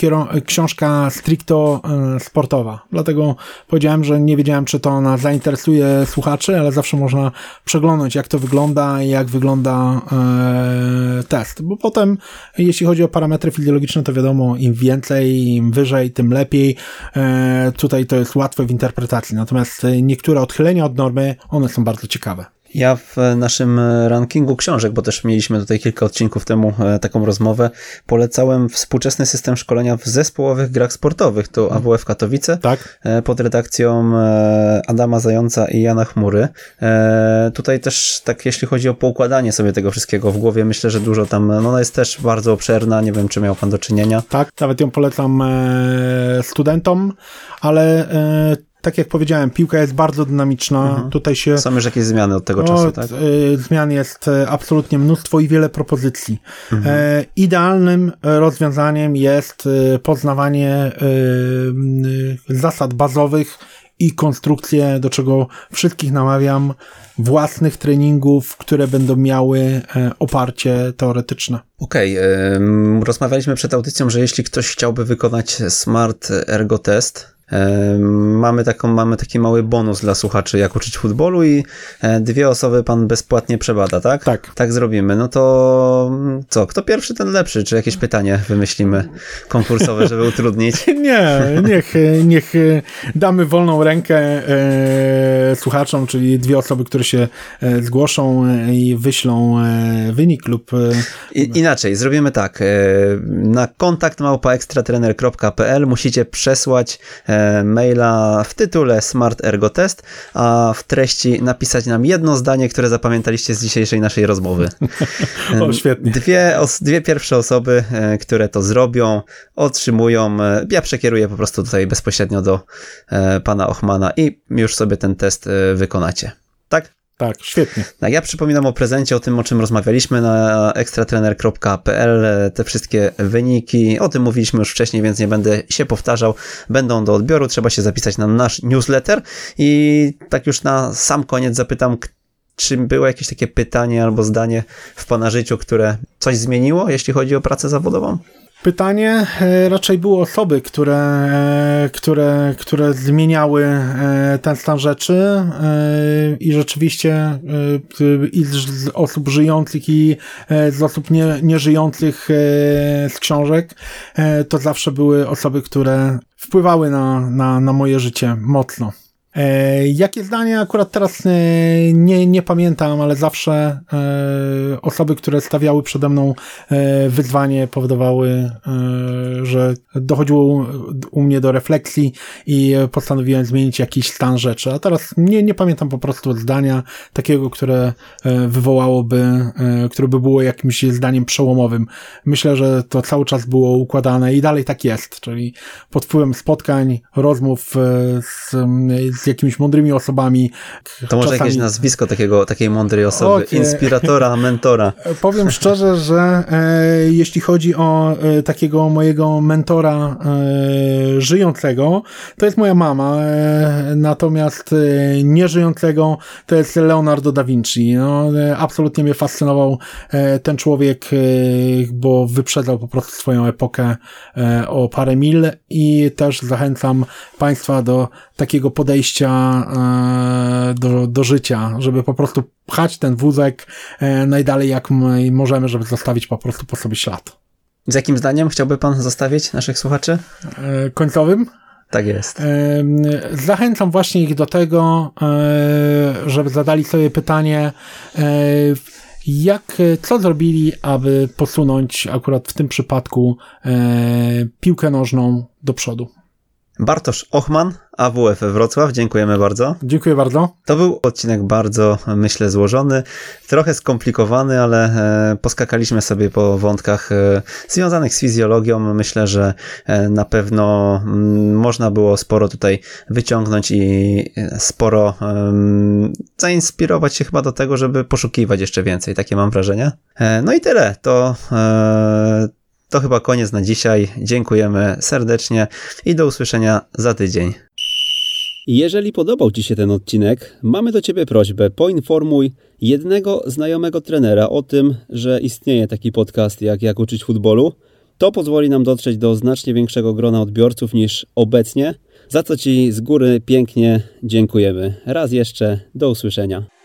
[SPEAKER 3] książka stricto e, sportowa. Dlatego powiedziałem, że nie wiedziałem, czy to ona zainteresuje słuchaczy, ale zawsze można przeglądać, jak to wygląda i jak wygląda e, test. Bo potem, jeśli chodzi o parametry fizjologiczne, to wiadomo, im więcej, im wyżej, tym lepiej. E, tutaj to jest łatwe w interpretacji. Natomiast niektóre odchylenia od normy, one są bardzo ciekawe.
[SPEAKER 2] Ja w naszym rankingu książek, bo też mieliśmy tutaj kilka odcinków temu e, taką rozmowę, polecałem współczesny system szkolenia w zespołowych grach sportowych. To mhm. AWF Katowice
[SPEAKER 3] tak.
[SPEAKER 2] E, pod redakcją e, Adama Zająca i Jana Chmury. Tutaj też tak jeśli chodzi o poukładanie sobie tego wszystkiego w głowie, myślę, że dużo tam, no ona jest też bardzo obszerna, nie wiem czy miał pan do czynienia.
[SPEAKER 3] Tak, nawet ją polecam studentom, ale tak jak powiedziałem, piłka jest bardzo dynamiczna. Mhm. Tutaj się.
[SPEAKER 2] Są już jakieś zmiany od tego czasu, tak?
[SPEAKER 3] Y, zmian jest e, absolutnie mnóstwo i wiele propozycji. Mhm. E, idealnym rozwiązaniem jest e, poznawanie zasad bazowych i konstrukcje, do czego wszystkich namawiam, własnych treningów, które będą miały oparcie teoretyczne.
[SPEAKER 2] Okej, okay, rozmawialiśmy przed audycją, że jeśli ktoś chciałby wykonać Smart Ergo Test, Mamy, taką, mamy taki mały bonus dla słuchaczy, jak uczyć futbolu i e, dwie osoby pan bezpłatnie przebada, tak?
[SPEAKER 3] Tak.
[SPEAKER 2] Tak zrobimy. No to co, kto pierwszy, ten lepszy? Czy jakieś pytanie wymyślimy konkursowe, żeby utrudnić?
[SPEAKER 3] Nie, niech, niech damy wolną rękę e, słuchaczom, czyli dwie osoby, które się e, zgłoszą i wyślą wynik lub...
[SPEAKER 2] I, inaczej, zrobimy tak. Na kontakt małpaekstratrener.pl musicie przesłać maila w tytule Smart Ergo Test, a w treści napisać nam jedno zdanie, które zapamiętaliście z dzisiejszej naszej rozmowy.
[SPEAKER 3] o, świetnie.
[SPEAKER 2] Dwie, dwie pierwsze osoby, e, które to zrobią, otrzymują, e, ja przekieruję po prostu tutaj bezpośrednio do e, pana Ochmana i już sobie ten test wykonacie. Tak?
[SPEAKER 3] Tak, świetnie.
[SPEAKER 2] Tak, ja przypominam o prezencie, o tym, o czym rozmawialiśmy na ekstratrener.pl, te wszystkie wyniki, o tym mówiliśmy już wcześniej, więc nie będę się powtarzał, będą do odbioru, trzeba się zapisać na nasz newsletter i tak już na sam koniec zapytam, czy było jakieś takie pytanie albo zdanie w Pana życiu, które coś zmieniło, jeśli chodzi o pracę zawodową?
[SPEAKER 3] Pytanie e, raczej było osoby, które, e, które, które zmieniały e, ten stan rzeczy i rzeczywiście i z osób żyjących i z osób nie, nieżyjących z książek, to zawsze były osoby, które wpływały na, na, na moje życie mocno. E, jakie zdanie akurat teraz e, nie, nie pamiętam, ale zawsze e, osoby, które stawiały przede mną wyzwanie, powodowały, że dochodziło u mnie do refleksji i postanowiłem zmienić jakiś stan rzeczy. A teraz nie, nie pamiętam po prostu zdania takiego, które wywołałoby, które by było jakimś zdaniem przełomowym. Myślę, że to cały czas było układane i dalej tak jest, czyli pod wpływem spotkań, rozmów z z jakimiś mądrymi osobami.
[SPEAKER 2] To może Czasami... jakieś nazwisko takiego, takiej mądrej osoby, okay. inspiratora, mentora.
[SPEAKER 3] Powiem szczerze, że e, jeśli chodzi o e, takiego mojego mentora e, żyjącego, to jest moja mama, e, natomiast e, nieżyjącego to jest Leonardo da Vinci. No, e, absolutnie mnie fascynował ten człowiek, bo wyprzedzał po prostu swoją epokę o parę mil i też zachęcam Państwa do takiego podejścia do, do życia, żeby po prostu pchać ten wózek najdalej jak możemy, żeby zostawić po prostu po sobie ślad.
[SPEAKER 2] Z jakim zdaniem chciałby Pan zostawić naszych słuchaczy?
[SPEAKER 3] Końcowym?
[SPEAKER 2] Tak jest.
[SPEAKER 3] Zachęcam właśnie ich do tego, e, żeby zadali sobie pytanie, e, jak, co zrobili, aby posunąć akurat w tym przypadku e, piłkę nożną do przodu.
[SPEAKER 2] Bartosz Ochman, AWF Wrocław, dziękujemy bardzo.
[SPEAKER 3] Dziękuję bardzo.
[SPEAKER 2] To był odcinek bardzo, myślę, złożony, trochę skomplikowany, ale e, poskakaliśmy sobie po wątkach e, związanych z fizjologią. Myślę, że e, na pewno mm, można było sporo tutaj wyciągnąć i sporo zainspirować się chyba do tego, żeby poszukiwać jeszcze więcej. Takie mam wrażenie. No i tyle. To to chyba koniec na dzisiaj. Dziękujemy serdecznie i do usłyszenia za tydzień. Jeżeli podobał Ci się ten odcinek, mamy do Ciebie prośbę: poinformuj jednego znajomego trenera o tym, że istnieje taki podcast jak Jak uczyć futbolu. To pozwoli nam dotrzeć do znacznie większego grona odbiorców niż obecnie, za co Ci z góry pięknie dziękujemy. Raz jeszcze, do usłyszenia.